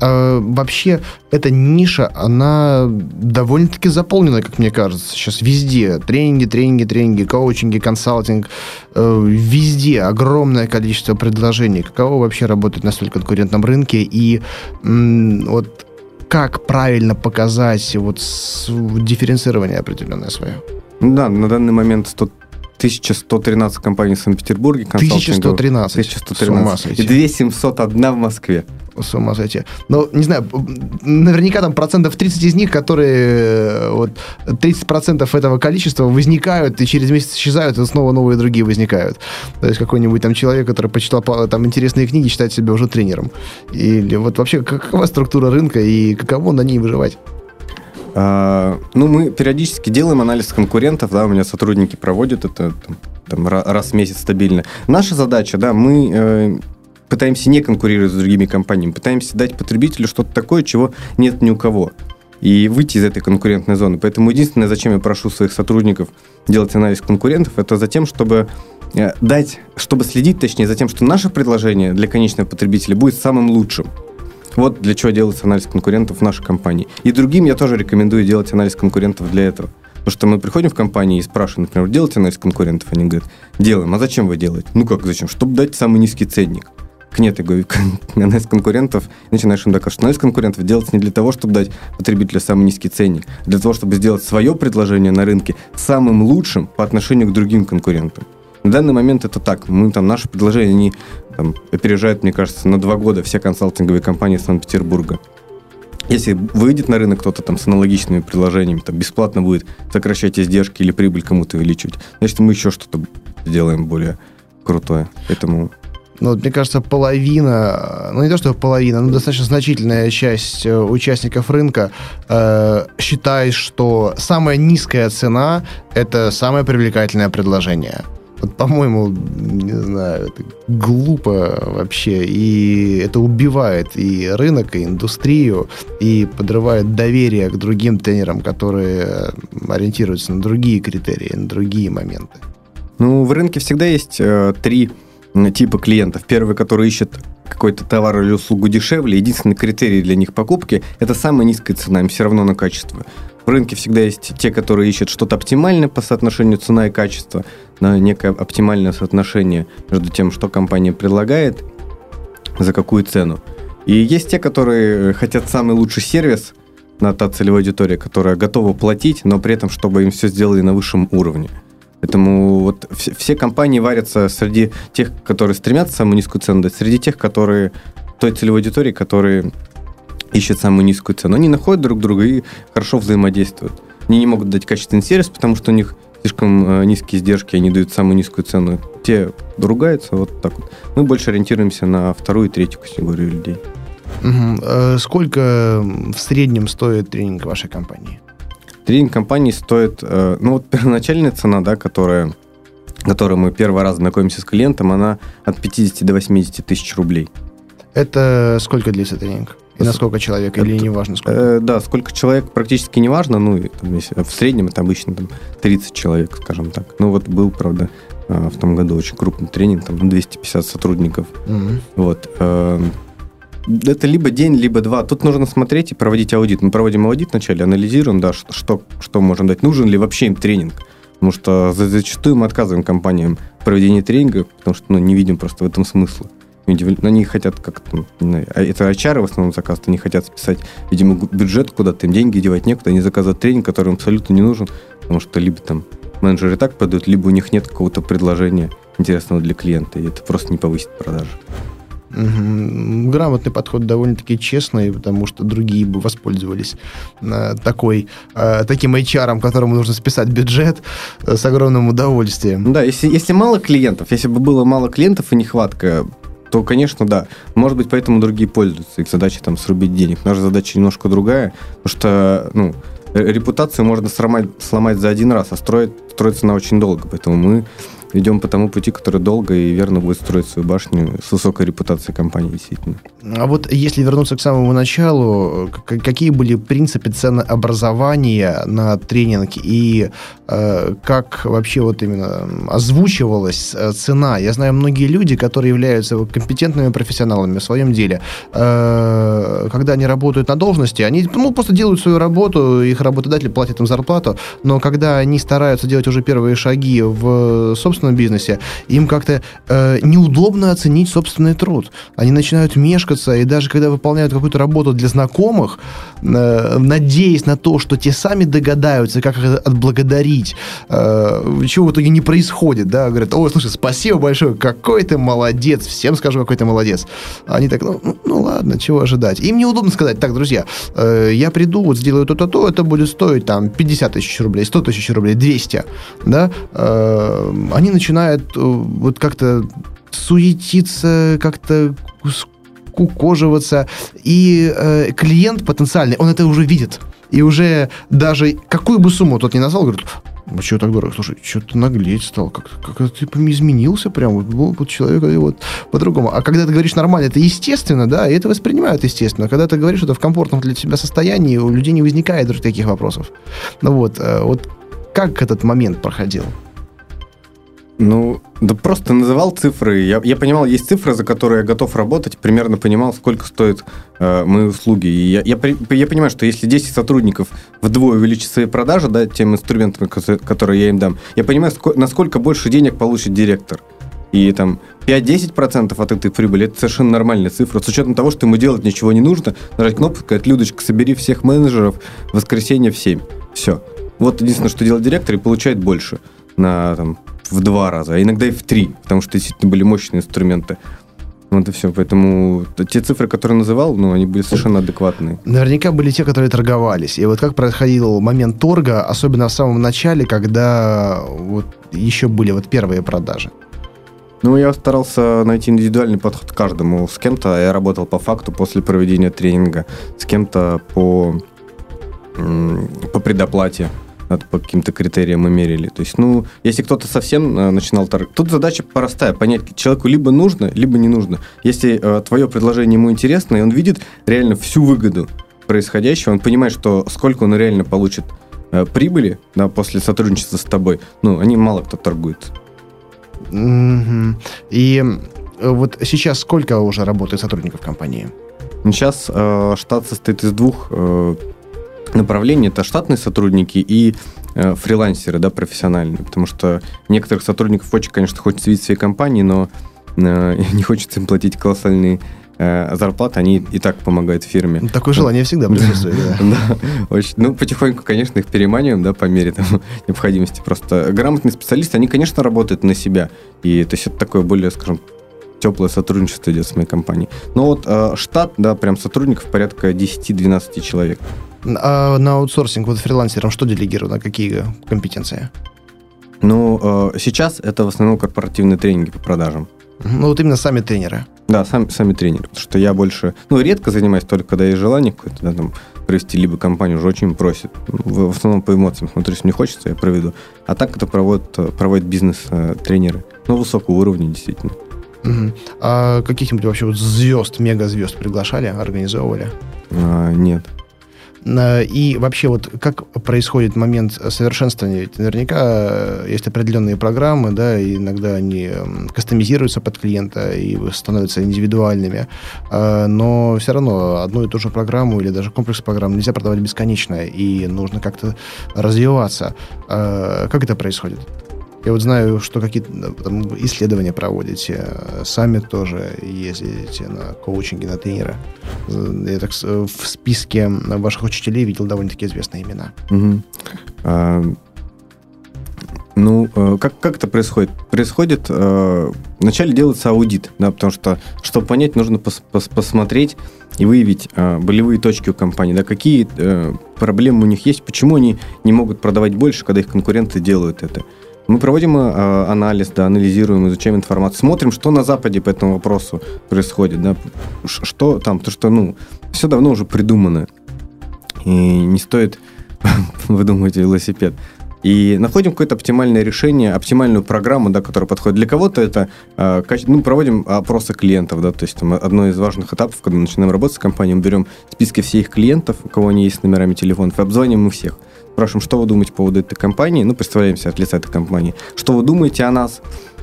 э, вообще эта ниша, она довольно-таки заполнена, как мне кажется, сейчас везде. Тренинги, тренинги, тренинги, коучинги, консалтинг. Э, везде огромное количество предложений. Каково вообще работать на столь конкурентном рынке? И м, вот как правильно показать вот дифференцирование определенное свое? Да, на данный момент 100 1113 компаний в Санкт-Петербурге. 1113. 1113. И 2701 в Москве. С ума сойти. Ну, не знаю, наверняка там процентов 30 из них, которые э, вот 30 процентов этого количества возникают и через месяц исчезают, и снова новые другие возникают. То есть какой-нибудь там человек, который почитал там интересные книги, считает себя уже тренером. Или вот вообще какова структура рынка и каково на ней выживать? А, ну, мы периодически делаем анализ конкурентов, да, у меня сотрудники проводят это там, раз в месяц стабильно. Наша задача, да, мы э, пытаемся не конкурировать с другими компаниями, пытаемся дать потребителю что-то такое, чего нет ни у кого. И выйти из этой конкурентной зоны. Поэтому единственное, зачем я прошу своих сотрудников делать анализ конкурентов, это за тем, чтобы э, дать, чтобы следить, точнее, за тем, что наше предложение для конечного потребителя будет самым лучшим. Вот для чего делается анализ конкурентов в нашей компании. И другим я тоже рекомендую делать анализ конкурентов для этого. Потому что мы приходим в компанию и спрашиваем, например, делаете анализ конкурентов? Они говорят, делаем. А зачем вы делаете? Ну как зачем? Чтобы дать самый низкий ценник. Нет, анализ конкурентов, начинаешь им доказывать, что анализ конкурентов делается не для того, чтобы дать потребителю самый низкий ценник, а для того, чтобы сделать свое предложение на рынке самым лучшим по отношению к другим конкурентам. На данный момент это так. Мы там наши предложения, они там, опережают, мне кажется, на два года все консалтинговые компании Санкт-Петербурга. Если выйдет на рынок кто-то там с аналогичными предложениями, там бесплатно будет сокращать издержки или прибыль кому-то увеличивать, значит, мы еще что-то сделаем более крутое. Поэтому ну, мне кажется, половина, ну не то, что половина, но достаточно значительная часть э, участников рынка э, считает, что самая низкая цена – это самое привлекательное предложение. Вот, по-моему, не знаю, это глупо вообще, и это убивает и рынок, и индустрию, и подрывает доверие к другим тренерам, которые ориентируются на другие критерии, на другие моменты. Ну, в рынке всегда есть э, три типа клиентов. Первый, который ищет какой-то товар или услугу дешевле, единственный критерий для них покупки – это самая низкая цена, им все равно на качество. В рынке всегда есть те, которые ищут что-то оптимальное по соотношению цена и качество, на некое оптимальное соотношение между тем, что компания предлагает, за какую цену. И есть те, которые хотят самый лучший сервис на та целевая аудитория, которая готова платить, но при этом, чтобы им все сделали на высшем уровне. Поэтому вот все компании варятся среди тех, которые стремятся самую низкую цену, дать, среди тех, которые той целевой аудитории, которые ищут самую низкую цену. Они находят друг друга и хорошо взаимодействуют. Они не могут дать качественный сервис, потому что у них слишком э, низкие издержки, они дают самую низкую цену. Те ругаются, вот так вот. Мы больше ориентируемся на вторую и третью категорию людей. Угу. Сколько в среднем стоит тренинг вашей компании? Тренинг компании стоит, э, ну вот первоначальная цена, да, которая, которую мы первый раз знакомимся с клиентом, она от 50 до 80 тысяч рублей. Это сколько длится тренинг? И на сколько человек, или не важно сколько? Э, да, сколько человек практически не важно. Ну, там, в среднем это обычно там, 30 человек, скажем так. Ну, вот был, правда, э, в том году очень крупный тренинг, там 250 сотрудников. Mm-hmm. Вот. Э, это либо день, либо два. Тут нужно смотреть и проводить аудит. Мы проводим аудит вначале, анализируем, да, что, что можем дать. Нужен ли вообще им тренинг? Потому что зачастую мы отказываем компаниям в проведении тренинга, потому что ну, не видим просто в этом смысла. Они хотят как-то, а это HR в основном заказывают, они хотят списать, видимо, бюджет куда-то, им деньги девать некуда, они заказывают тренинг, который им абсолютно не нужен, потому что либо там менеджеры так продают, либо у них нет какого-то предложения интересного для клиента, и это просто не повысит продажи. Угу. Грамотный подход довольно-таки честный, потому что другие бы воспользовались э, такой, э, таким HR, которому нужно списать бюджет э, с огромным удовольствием. Да, если, если мало клиентов, если бы было мало клиентов и нехватка, то, конечно, да. Может быть, поэтому другие пользуются. Их задача там срубить денег. Наша задача немножко другая, потому что, ну, репутацию можно сломать, сломать за один раз, а строить, строится на очень долго. Поэтому мы идем по тому пути, который долго и верно будет строить свою башню с высокой репутацией компании, действительно. А вот если вернуться к самому началу, какие были принципы ценообразования на тренинг и э, как вообще вот именно озвучивалась э, цена? Я знаю многие люди, которые являются компетентными профессионалами в своем деле. Э, когда они работают на должности, они ну, просто делают свою работу, их работодатель платит им зарплату, но когда они стараются делать уже первые шаги в собственном собственном бизнесе, им как-то э, неудобно оценить собственный труд. Они начинают мешкаться, и даже когда выполняют какую-то работу для знакомых, э, надеясь на то, что те сами догадаются, как их отблагодарить, э, чего в итоге не происходит, да, говорят, ой, слушай, спасибо большое, какой ты молодец, всем скажу, какой ты молодец. Они так, ну, ну, ну ладно, чего ожидать. Им неудобно сказать, так, друзья, э, я приду, вот сделаю то-то, то, это будет стоить там 50 тысяч рублей, 100 тысяч рублей, 200, да, э, они начинает э, вот как-то суетиться, как-то кукоживаться, и э, клиент потенциальный, он это уже видит. И уже даже какую бы сумму тот не назвал, говорит, а что так дорого? Слушай, что ты наглеть стал? Как, как ты изменился прям? Вот, был вот человек вот по-другому. А когда ты говоришь нормально, это естественно, да, и это воспринимают естественно. Когда ты говоришь это в комфортном для тебя состоянии, у людей не возникает таких вопросов. Ну вот, э, вот как этот момент проходил? Ну, да просто называл цифры. Я, я понимал, есть цифры, за которые я готов работать, примерно понимал, сколько стоят э, мои услуги. И я, я, я понимаю, что если 10 сотрудников вдвое увеличат свои продажи, да, тем инструментом, которые я им дам, я понимаю, ск- насколько больше денег получит директор. И там 5-10% от этой прибыли это совершенно нормальная цифра. С учетом того, что ему делать ничего не нужно, нажать кнопку, сказать, Людочка, собери всех менеджеров в воскресенье в 7. Все. Вот единственное, что делает директор, и получает больше на там, в два раза, а иногда и в три, потому что действительно были мощные инструменты. Вот и все. Поэтому те цифры, которые называл, ну, они были совершенно адекватные. Наверняка были те, которые торговались. И вот как происходил момент торга, особенно в самом начале, когда вот еще были вот первые продажи? Ну, я старался найти индивидуальный подход к каждому. С кем-то я работал по факту после проведения тренинга, с кем-то по, по предоплате надо по каким-то критериям мы мерили. То есть, ну, если кто-то совсем э, начинал торговать... Тут задача простая, понять, человеку либо нужно, либо не нужно. Если э, твое предложение ему интересно, и он видит реально всю выгоду происходящего, он понимает, что сколько он реально получит э, прибыли да, после сотрудничества с тобой, ну, они мало кто торгует. Mm-hmm. И э, вот сейчас сколько уже работает сотрудников компании? Сейчас э, штат состоит из двух э, направления это штатные сотрудники и э, фрилансеры, да, профессиональные, потому что некоторых сотрудников очень, конечно, хочется видеть в своей компании, но э, не хочется им платить колоссальные э, зарплаты, они и так помогают фирме. Ну, такое желание всегда присутствует. Да, очень. Ну, потихоньку, конечно, их переманиваем, да, по мере там, необходимости. Просто грамотные специалисты, они, конечно, работают на себя. И то есть это такое более, скажем, теплое сотрудничество идет с моей компанией. Но вот э, штат, да, прям сотрудников порядка 10-12 человек. А на аутсорсинг вот фрилансерам что делегировано, какие компетенции? Ну, э, сейчас это в основном корпоративные тренинги по продажам. Ну, вот именно сами тренеры. Да, сам, сами тренеры. Потому что я больше, ну, редко занимаюсь, только когда есть желание какое-то, да, там, провести, либо компанию уже очень просит. В, в основном по эмоциям смотрю, если мне хочется, я проведу. А так это проводят, проводят бизнес-тренеры. Ну, высокого уровня, действительно. Угу. А каких-нибудь вообще вот звезд, мега-звезд приглашали, организовывали? А, нет. И вообще, вот как происходит момент совершенствования? Ведь наверняка э, есть определенные программы, да, и иногда они кастомизируются под клиента и становятся индивидуальными, а, но все равно одну и ту же программу или даже комплекс программ нельзя продавать бесконечно, и нужно как-то развиваться. Как это происходит? Я вот знаю, что какие-то исследования проводите, сами тоже ездите на коучинги, на тренера. Я так в списке ваших учителей видел довольно-таки известные имена. Угу. А, ну, э, как, как это происходит? Происходит, э, вначале делается аудит, да, потому что, чтобы понять, нужно пос, пос, посмотреть и выявить э, болевые точки у компании, да, какие э, проблемы у них есть, почему они не могут продавать больше, когда их конкуренты делают это. Мы проводим э, анализ, да, анализируем, изучаем информацию, смотрим, что на Западе по этому вопросу происходит, да, что там, то что, ну, все давно уже придумано, и не стоит выдумывать велосипед. И находим какое-то оптимальное решение, оптимальную программу, да, которая подходит. Для кого-то это, э, ну, проводим опросы клиентов, да, то есть там, одно из важных этапов, когда начинаем работать с компанией, мы берем списки всех клиентов, у кого они есть с номерами телефонов, и обзваниваем их всех спрашиваем, что вы думаете по поводу этой компании, ну, представляемся от лица этой компании, что вы думаете о нас,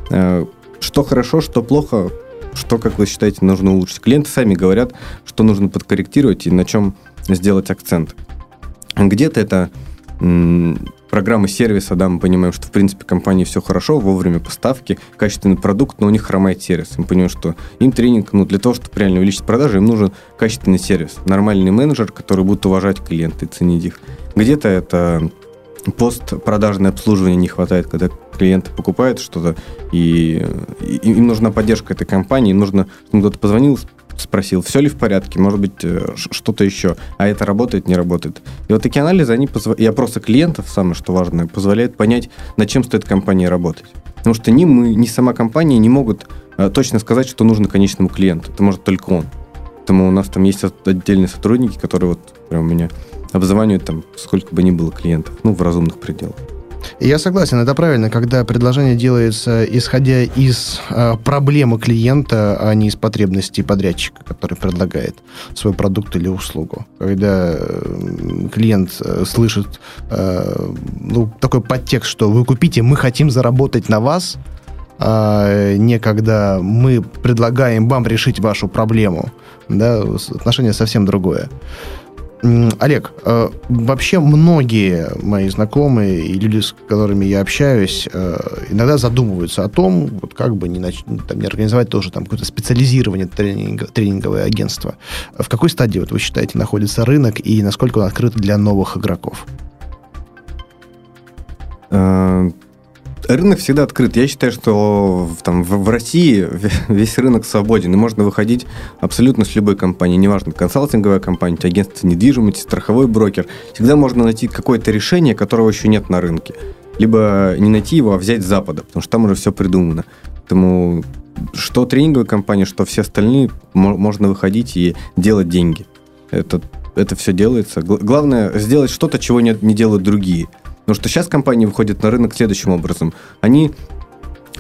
э, что хорошо, что плохо, что, как вы считаете, нужно улучшить. Клиенты сами говорят, что нужно подкорректировать и на чем сделать акцент. Где-то это программы сервиса, да, мы понимаем, что, в принципе, компании все хорошо, вовремя поставки, качественный продукт, но у них хромает сервис. Мы понимаем, что им тренинг, ну, для того, чтобы реально увеличить продажи, им нужен качественный сервис, нормальный менеджер, который будет уважать клиента и ценить их. Где-то это постпродажное обслуживание не хватает, когда клиенты покупают что-то, и, и им нужна поддержка этой компании, нужно, чтобы кто-то позвонил, спросил, все ли в порядке, может быть, э, что-то еще, а это работает, не работает. И вот такие анализы, они позв... и опросы клиентов, самое что важное, позволяют понять, над чем стоит компании работать. Потому что ни мы, ни сама компания не могут э, точно сказать, что нужно конечному клиенту. Это может только он. Поэтому у нас там есть отдельные сотрудники, которые вот прям у меня обзванивают там сколько бы ни было клиентов, ну, в разумных пределах. Я согласен, это правильно, когда предложение делается исходя из э, проблемы клиента, а не из потребностей подрядчика, который предлагает свой продукт или услугу. Когда э, клиент э, слышит э, ну, такой подтекст, что вы купите, мы хотим заработать на вас, а не когда мы предлагаем вам решить вашу проблему. Да, отношение совсем другое. Олег, э, вообще многие мои знакомые и люди, с которыми я общаюсь, э, иногда задумываются о том, вот как бы не, нач... там, не организовать тоже там какое-то специализирование тренинг... тренинговое агентство. В какой стадии, вот вы считаете, находится рынок и насколько он открыт для новых игроков? Рынок всегда открыт. Я считаю, что там, в, в России весь рынок свободен, и можно выходить абсолютно с любой компанией. Неважно, консалтинговая компания, агентство недвижимости, страховой брокер. Всегда можно найти какое-то решение, которого еще нет на рынке. Либо не найти его, а взять с Запада, потому что там уже все придумано. Поэтому что тренинговая компания, что все остальные, можно выходить и делать деньги. Это, это все делается. Главное сделать что-то, чего не, не делают другие. Потому что сейчас компании выходят на рынок следующим образом. Они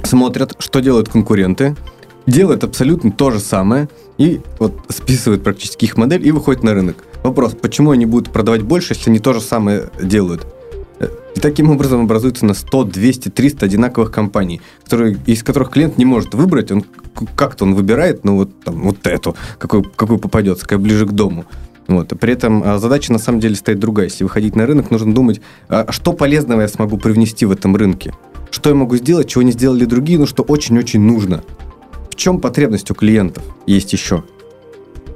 смотрят, что делают конкуренты, делают абсолютно то же самое, и вот списывают практически их модель и выходят на рынок. Вопрос, почему они будут продавать больше, если они то же самое делают? И таким образом образуется на 100, 200, 300 одинаковых компаний, которые, из которых клиент не может выбрать, он как-то он выбирает, ну вот, там, вот эту, какой, какой попадется, какая ближе к дому. Вот. При этом а, задача на самом деле стоит другая. Если выходить на рынок, нужно думать, а что полезного я смогу привнести в этом рынке. Что я могу сделать, чего не сделали другие, но что очень-очень нужно. В чем потребность у клиентов есть еще?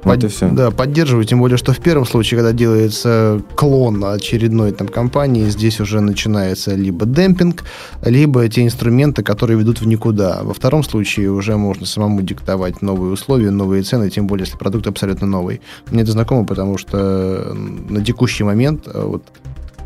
Вот Под, и все. Да, поддерживаю, тем более, что в первом случае, когда делается клон очередной там компании, здесь уже начинается либо демпинг, либо те инструменты, которые ведут в никуда. Во втором случае уже можно самому диктовать новые условия, новые цены, тем более, если продукт абсолютно новый. Мне это знакомо, потому что на текущий момент э, вот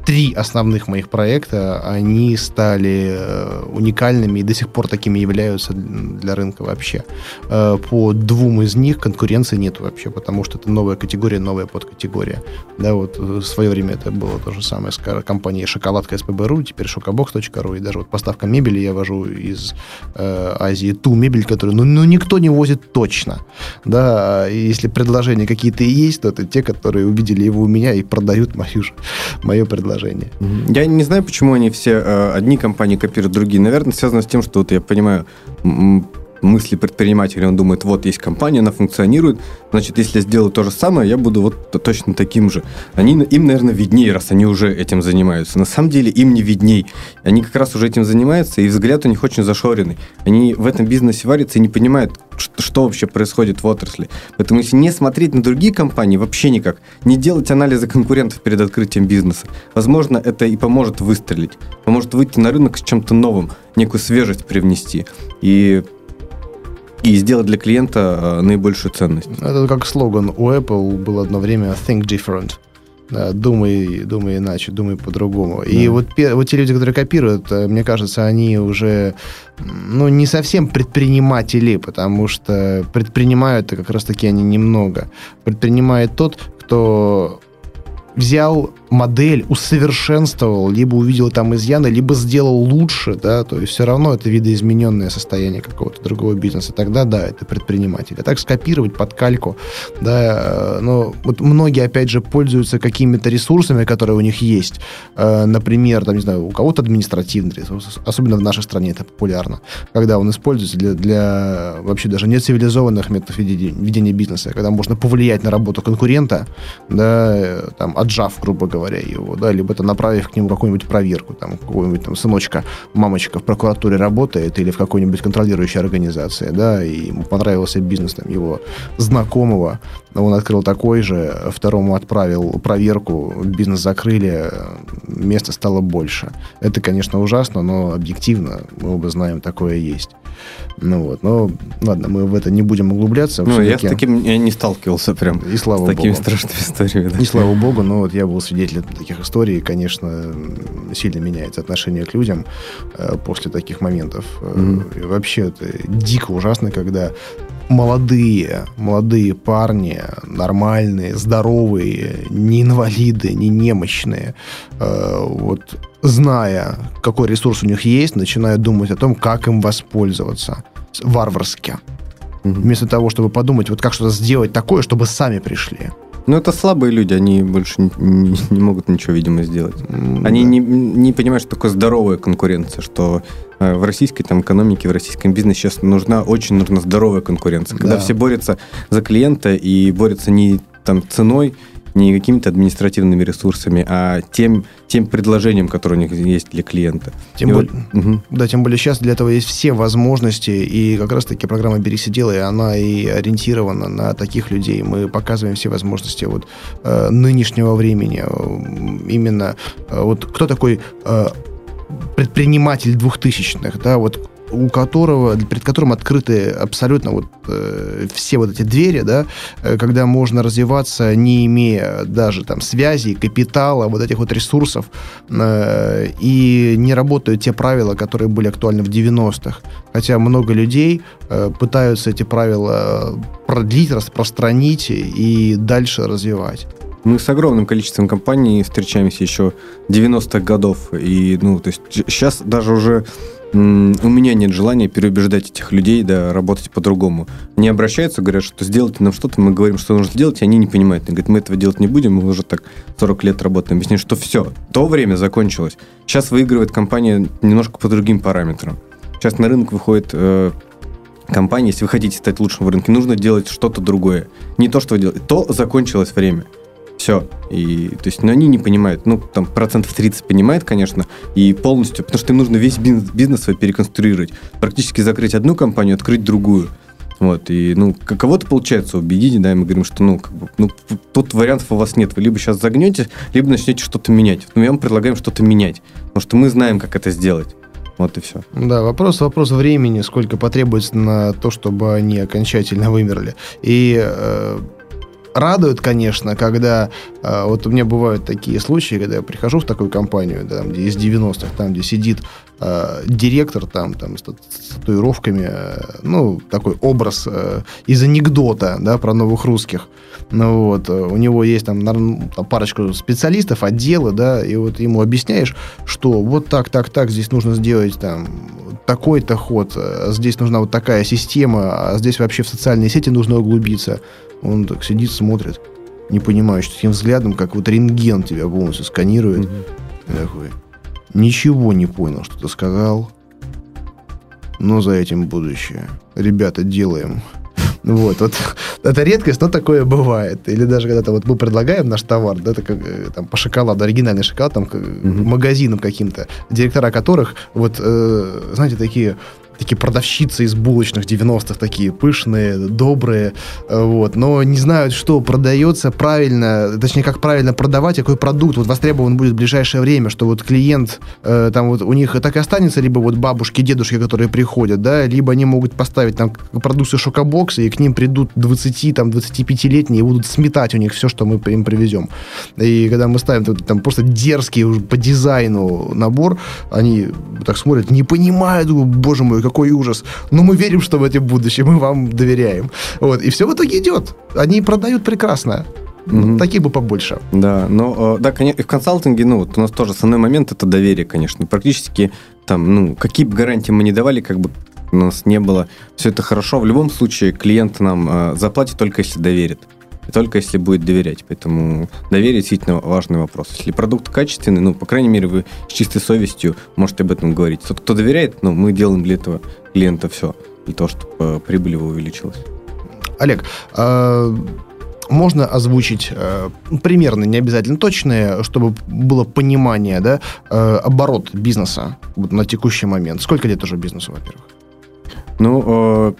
три основных моих проекта, они стали э, уникальными и до сих пор такими являются для рынка вообще. Э, по двум из них конкуренции нет вообще, потому что это новая категория, новая подкатегория. Да, вот в свое время это было то же самое с компанией Шоколадка СПБ.ру, теперь шокобокс.ру, и даже вот поставка мебели я вожу из э, Азии ту мебель, которую ну, ну, никто не возит точно. Да, если предложения какие-то есть, то это те, которые увидели его у меня и продают мою, мое предложение. Я не знаю, почему они все, э, одни компании копируют другие. Наверное, связано с тем, что вот я понимаю, мысли предпринимателя, он думает, вот есть компания, она функционирует, значит, если я сделаю то же самое, я буду вот точно таким же. Они, им, наверное, виднее, раз они уже этим занимаются. На самом деле им не видней. Они как раз уже этим занимаются, и взгляд у них очень зашоренный. Они в этом бизнесе варятся и не понимают, что, что вообще происходит в отрасли. Поэтому если не смотреть на другие компании, вообще никак, не делать анализы конкурентов перед открытием бизнеса, возможно, это и поможет выстрелить, поможет выйти на рынок с чем-то новым, некую свежесть привнести. И и сделать для клиента э, наибольшую ценность. Это как слоган у Apple был одно время «Think different». Да, думай, думай иначе, думай по-другому. Да. И вот, вот те люди, которые копируют, э, мне кажется, они уже ну, не совсем предприниматели, потому что предпринимают как раз-таки они немного. Предпринимает тот, кто взял модель, усовершенствовал, либо увидел там изъяны, либо сделал лучше, да, то есть все равно это видоизмененное состояние какого-то другого бизнеса. Тогда, да, это предприниматель. А так скопировать под кальку, да, э, но вот многие, опять же, пользуются какими-то ресурсами, которые у них есть. Э, например, там, не знаю, у кого-то административный ресурс, особенно в нашей стране это популярно, когда он используется для, для вообще даже нецивилизованных методов ведения бизнеса, когда можно повлиять на работу конкурента, да, э, там, отжав, грубо говоря, его, да, либо это направив к нему какую-нибудь проверку, там, какого-нибудь там сыночка, мамочка в прокуратуре работает или в какой-нибудь контролирующей организации, да, и ему понравился бизнес там его знакомого, он открыл такой же, второму отправил проверку, бизнес закрыли, места стало больше. Это, конечно, ужасно, но объективно мы оба знаем, такое есть. Ну вот, но ладно, мы в это не будем углубляться. Ну, я с таким я не сталкивался прям. И слава с такими страшными историями. Да. И слава богу, но вот я был свидетелем таких историй, и, конечно, сильно меняется отношение к людям э, после таких моментов. Mm-hmm. И вообще это дико ужасно, когда молодые, молодые парни, нормальные, здоровые, не инвалиды, не немощные, э, вот зная, какой ресурс у них есть, начинают думать о том, как им воспользоваться варварски. Вместо того, чтобы подумать, вот как что-то сделать такое, чтобы сами пришли. Ну, это слабые люди, они больше не, не, не могут ничего, видимо, сделать. Они да. не, не понимают, что такое здоровая конкуренция, что э, в российской там, экономике, в российском бизнесе сейчас нужна, очень нужна здоровая конкуренция. Когда да. все борются за клиента и борются не там, ценой, не какими-то административными ресурсами, а тем, тем предложением, которое у них есть для клиента. Тем более, вот, угу. Да, тем более сейчас для этого есть все возможности, и как раз-таки программа «Берись и делай», она и ориентирована на таких людей. Мы показываем все возможности вот, э, нынешнего времени. Именно э, вот кто такой э, предприниматель двухтысячных, да, вот у которого, перед которым открыты абсолютно вот э, все вот эти двери, да, э, когда можно развиваться, не имея даже там связей, капитала, вот этих вот ресурсов, э, и не работают те правила, которые были актуальны в 90-х. Хотя много людей э, пытаются эти правила продлить, распространить и дальше развивать. Мы с огромным количеством компаний встречаемся еще 90-х годов. И, ну, то есть сейчас даже уже у меня нет желания переубеждать этих людей, да, работать по-другому. Они обращаются, говорят, что сделайте нам что-то, мы говорим, что нужно сделать, и они не понимают. Они говорят, мы этого делать не будем, мы уже так 40 лет работаем. Объясняю, что все, то время закончилось. Сейчас выигрывает компания немножко по другим параметрам. Сейчас на рынок выходит э, компания, если вы хотите стать лучшим в рынке, нужно делать что-то другое. Не то, что вы делаете, то закончилось время. Все. И, то есть, но они не понимают. Ну, там, процентов 30 понимает, конечно, и полностью, потому что им нужно весь бизнес, бизнес свой переконструировать. Практически закрыть одну компанию, открыть другую. Вот, и, ну, кого-то получается убедить, да, и мы говорим, что, ну, как бы, ну, тут вариантов у вас нет. Вы либо сейчас загнете, либо начнете что-то менять. Но мы вам предлагаем что-то менять, потому что мы знаем, как это сделать. Вот и все. Да, вопрос, вопрос времени, сколько потребуется на то, чтобы они окончательно вымерли. И э, радует, конечно, когда э, вот у меня бывают такие случаи, когда я прихожу в такую компанию, да, где из 90-х, там, где сидит э, директор там, там с, с татуировками, э, ну, такой образ э, из анекдота, да, про новых русских. Ну вот, э, у него есть там, наверное, парочку специалистов, отделы, да, и вот ему объясняешь, что вот так, так, так, здесь нужно сделать там такой-то ход, э, здесь нужна вот такая система, а здесь вообще в социальные сети нужно углубиться. Он так сидит, смотрит, не понимаешь, таким взглядом, как вот рентген тебя полностью сканирует. Угу. такой, ничего не понял, что ты сказал, но за этим будущее. Ребята, делаем. Вот, вот это редкость, но такое бывает. Или даже когда-то вот мы предлагаем наш товар, да, это как, э, там, по шоколаду, оригинальный шоколад, там, mm-hmm. магазинам каким-то, директора которых, вот, э, знаете, такие такие продавщицы из булочных 90-х, такие пышные, добрые, э, вот, но не знают, что продается правильно, точнее, как правильно продавать, какой продукт вот востребован будет в ближайшее время, что вот клиент, э, там вот у них так и останется, либо вот бабушки, дедушки, которые приходят, да, либо они могут поставить там продукцию шокобоксы, и к ним придут 20, там, 25-летние и будут сметать у них все, что мы им привезем. И когда мы ставим там просто дерзкий уже по дизайну набор, они так смотрят, не понимают, боже мой, какой ужас. Но мы верим, что в этом будущем, мы вам доверяем. Вот. И все в итоге идет. Они продают прекрасно. Mm-hmm. Такие бы побольше. Да, но да, конечно, в консалтинге, ну, вот у нас тоже основной момент это доверие, конечно. Практически там, ну, какие бы гарантии мы не давали, как бы у нас не было, все это хорошо. В любом случае клиент нам э, заплатит только если доверит и только если будет доверять. Поэтому доверие действительно важный вопрос. Если продукт качественный, ну, по крайней мере, вы с чистой совестью можете об этом говорить. Тот, кто доверяет, ну, мы делаем для этого клиента все, для того, чтобы э, прибыль его увеличилась. Олег, а можно озвучить э, примерно, не обязательно точные, чтобы было понимание, да, э, оборот бизнеса вот на текущий момент. Сколько лет уже бизнесу, во-первых? Ну, э,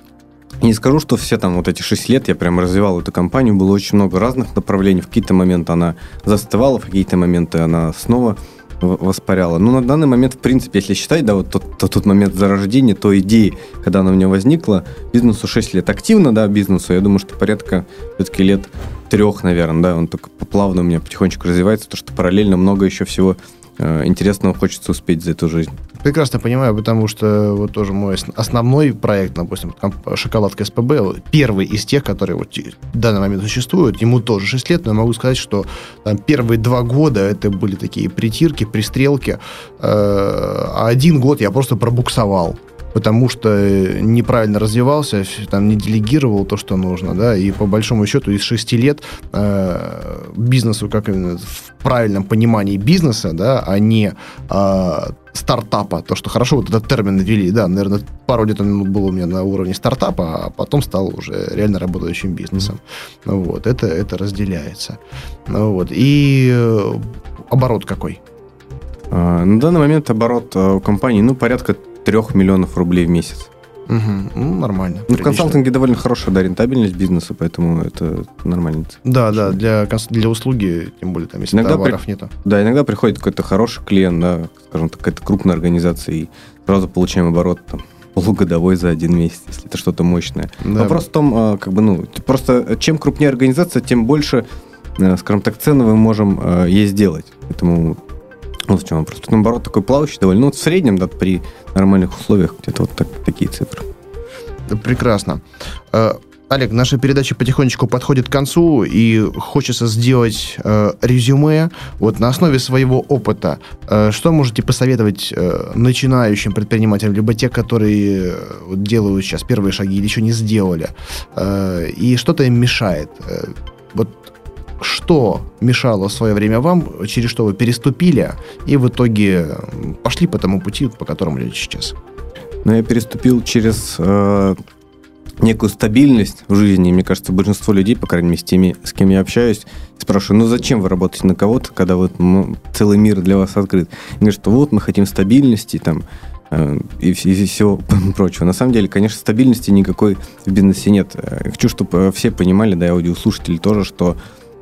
не скажу, что все там вот эти 6 лет я прям развивал эту компанию, было очень много разных направлений. В какие-то моменты она застывала, в какие-то моменты она снова воспаряла. Но на данный момент, в принципе, если считать, да, вот тот, тот, тот момент зарождения, той идеи, когда она у меня возникла, бизнесу 6 лет. Активно, да, бизнесу, я думаю, что порядка все-таки лет трех, наверное, да, он только плавно у меня потихонечку развивается, то что параллельно много еще всего э, интересного хочется успеть за эту жизнь. Прекрасно понимаю, потому что вот тоже мой основной проект, допустим, шоколадка СПБ, первый из тех, которые вот в данный момент существуют, ему тоже 6 лет, но я могу сказать, что там первые два года это были такие притирки, пристрелки, э, а один год я просто пробуксовал потому что неправильно развивался, там не делегировал то, что нужно, да, и по большому счету из шести лет э, бизнесу, как именно в правильном понимании бизнеса, да, а не э, стартапа, то, что хорошо вот этот термин ввели, да, наверное, пару лет он был у меня на уровне стартапа, а потом стал уже реально работающим бизнесом. Mm-hmm. Вот, это, это разделяется. Вот, и э, оборот какой? А, на данный момент оборот э, у компании, ну, порядка 3 миллионов рублей в месяц. Угу. Ну, нормально. Ну, в консалтинге довольно хорошая да, рентабельность бизнеса, поэтому это нормально. Да, да, для, для услуги, тем более, там, если иногда товаров при... нету. Да, иногда приходит какой-то хороший клиент, да, скажем так, какая-то крупная организация, и сразу получаем оборот там, полугодовой за один месяц, если это что-то мощное. Да. Вопрос в том, а, как бы, ну, просто чем крупнее организация, тем больше, э, скажем так, цены мы можем э, ей сделать. Поэтому вот в чем вопрос. Наоборот, такой плавающий довольно. Ну, вот в среднем, да, при нормальных условиях где-то вот так, такие цифры. Прекрасно. Э, Олег, наша передача потихонечку подходит к концу, и хочется сделать э, резюме вот на основе своего опыта. Э, что можете посоветовать э, начинающим предпринимателям, либо те, которые э, делают сейчас первые шаги или еще не сделали, э, и что-то им мешает? Э, вот что мешало в свое время вам, через что вы переступили, и в итоге пошли по тому пути, по которому идете сейчас? Ну, я переступил через э, некую стабильность в жизни. Мне кажется, большинство людей, по крайней мере, с теми, с кем я общаюсь, спрашиваю, ну зачем вы работаете на кого-то, когда вот целый мир для вас открыт? Они говорят, что вот мы хотим стабильности, там, э, и, и всего прочего. На самом деле, конечно, стабильности никакой в бизнесе нет. Я хочу, чтобы все понимали, да, и аудиослушатели тоже, что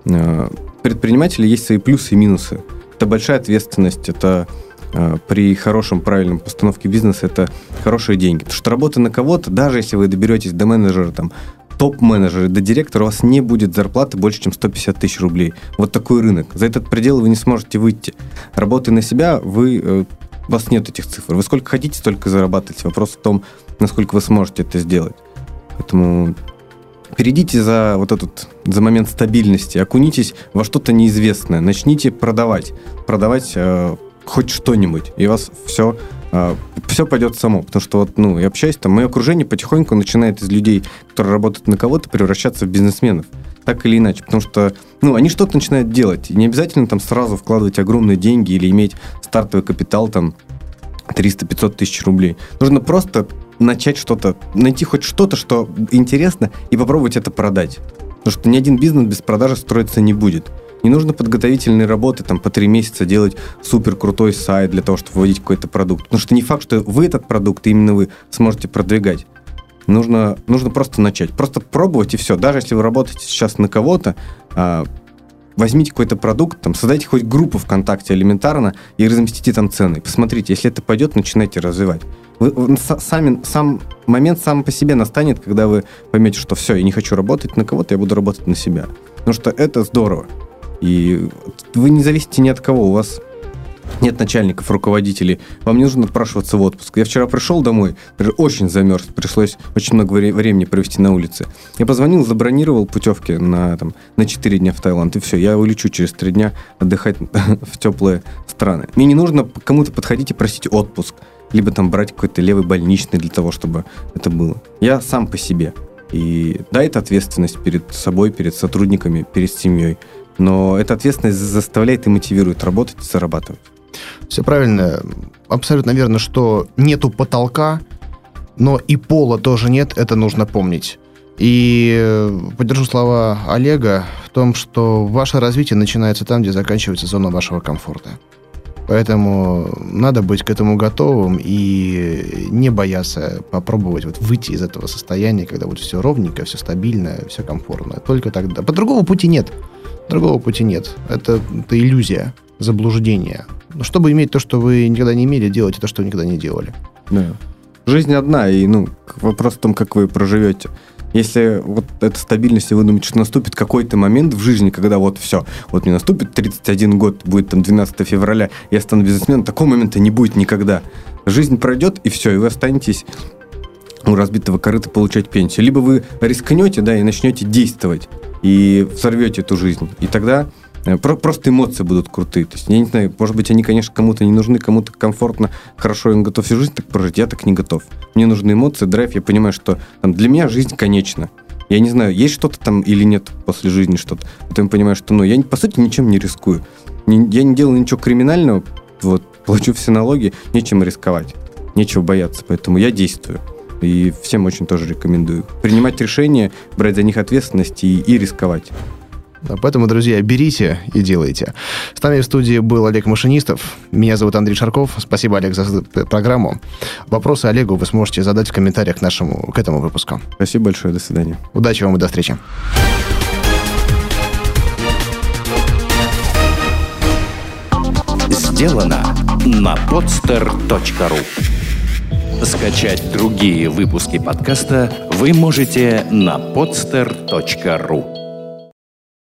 Э, предприниматели есть свои плюсы и минусы. Это большая ответственность, это э, при хорошем, правильном постановке бизнеса это хорошие деньги. Потому что работа на кого-то, даже если вы доберетесь до менеджера там, топ-менеджера до директора, у вас не будет зарплаты больше, чем 150 тысяч рублей. Вот такой рынок. За этот предел вы не сможете выйти. Работая на себя, вы, э, у вас нет этих цифр. Вы сколько хотите, столько зарабатываете. Вопрос в том, насколько вы сможете это сделать. Поэтому перейдите за вот этот, за момент стабильности, окунитесь во что-то неизвестное, начните продавать, продавать э, хоть что-нибудь, и у вас все э, все пойдет само, потому что вот, ну, я общаюсь, там, мое окружение потихоньку начинает из людей, которые работают на кого-то, превращаться в бизнесменов, так или иначе, потому что, ну, они что-то начинают делать, и не обязательно там сразу вкладывать огромные деньги или иметь стартовый капитал там 300-500 тысяч рублей. Нужно просто начать что-то, найти хоть что-то, что интересно, и попробовать это продать. Потому что ни один бизнес без продажи строиться не будет. Не нужно подготовительные работы, там, по три месяца делать супер крутой сайт для того, чтобы вводить какой-то продукт. Потому что не факт, что вы этот продукт, именно вы, сможете продвигать. Нужно, нужно просто начать. Просто пробовать и все. Даже если вы работаете сейчас на кого-то, а, возьмите какой-то продукт, там, создайте хоть группу ВКонтакте элементарно и разместите там цены. Посмотрите, если это пойдет, начинайте развивать. Вы, вы, сами, сам момент сам по себе настанет, когда вы поймете, что все, я не хочу работать на кого-то, я буду работать на себя. Потому что это здорово. И вы не зависите ни от кого, у вас нет начальников, руководителей, вам не нужно отпрашиваться в отпуск. Я вчера пришел домой, очень замерз, пришлось очень много времени провести на улице. Я позвонил, забронировал путевки на, там, на 4 дня в Таиланд, и все, я улечу через 3 дня отдыхать в теплые страны. Мне не нужно кому-то подходить и просить отпуск, либо там брать какой-то левый больничный для того, чтобы это было. Я сам по себе. И да, это ответственность перед собой, перед сотрудниками, перед семьей. Но эта ответственность заставляет и мотивирует работать и зарабатывать. Все правильно. Абсолютно верно, что нету потолка, но и пола тоже нет, это нужно помнить. И э, поддержу слова Олега в том, что ваше развитие начинается там, где заканчивается зона вашего комфорта. Поэтому надо быть к этому готовым и не бояться попробовать вот выйти из этого состояния, когда вот все ровненько, все стабильно, все комфортно. Только тогда. По другому пути нет. Другого пути нет. Это, это иллюзия, заблуждение. Но чтобы иметь то, что вы никогда не имели, делайте то, что вы никогда не делали. Да. Жизнь одна, и ну, вопрос в том, как вы проживете. Если вот эта стабильность, и вы думаете, что наступит какой-то момент в жизни, когда вот все, вот мне наступит 31 год, будет там 12 февраля, я стану бизнесменом, такого момента не будет никогда. Жизнь пройдет, и все, и вы останетесь у разбитого корыта получать пенсию. Либо вы рискнете, да, и начнете действовать, и взорвете эту жизнь. И тогда Просто эмоции будут крутые. То есть, я не знаю, может быть, они, конечно, кому-то не нужны, кому-то комфортно, хорошо, он готов всю жизнь так прожить, я так не готов. Мне нужны эмоции, драйв, я понимаю, что там, для меня жизнь конечна. Я не знаю, есть что-то там или нет после жизни что-то. Потом понимаю, что, ну, я, по сути, ничем не рискую. Я не делаю ничего криминального, вот, плачу все налоги, нечем рисковать, нечего бояться, поэтому я действую. И всем очень тоже рекомендую. Принимать решения, брать за них ответственность и, и рисковать. Поэтому, друзья, берите и делайте. С нами в студии был Олег Машинистов. Меня зовут Андрей Шарков. Спасибо, Олег, за программу. Вопросы Олегу вы сможете задать в комментариях к, нашему, к этому выпуску. Спасибо большое. До свидания. Удачи вам и до встречи. Сделано на podster.ru Скачать другие выпуски подкаста вы можете на podster.ru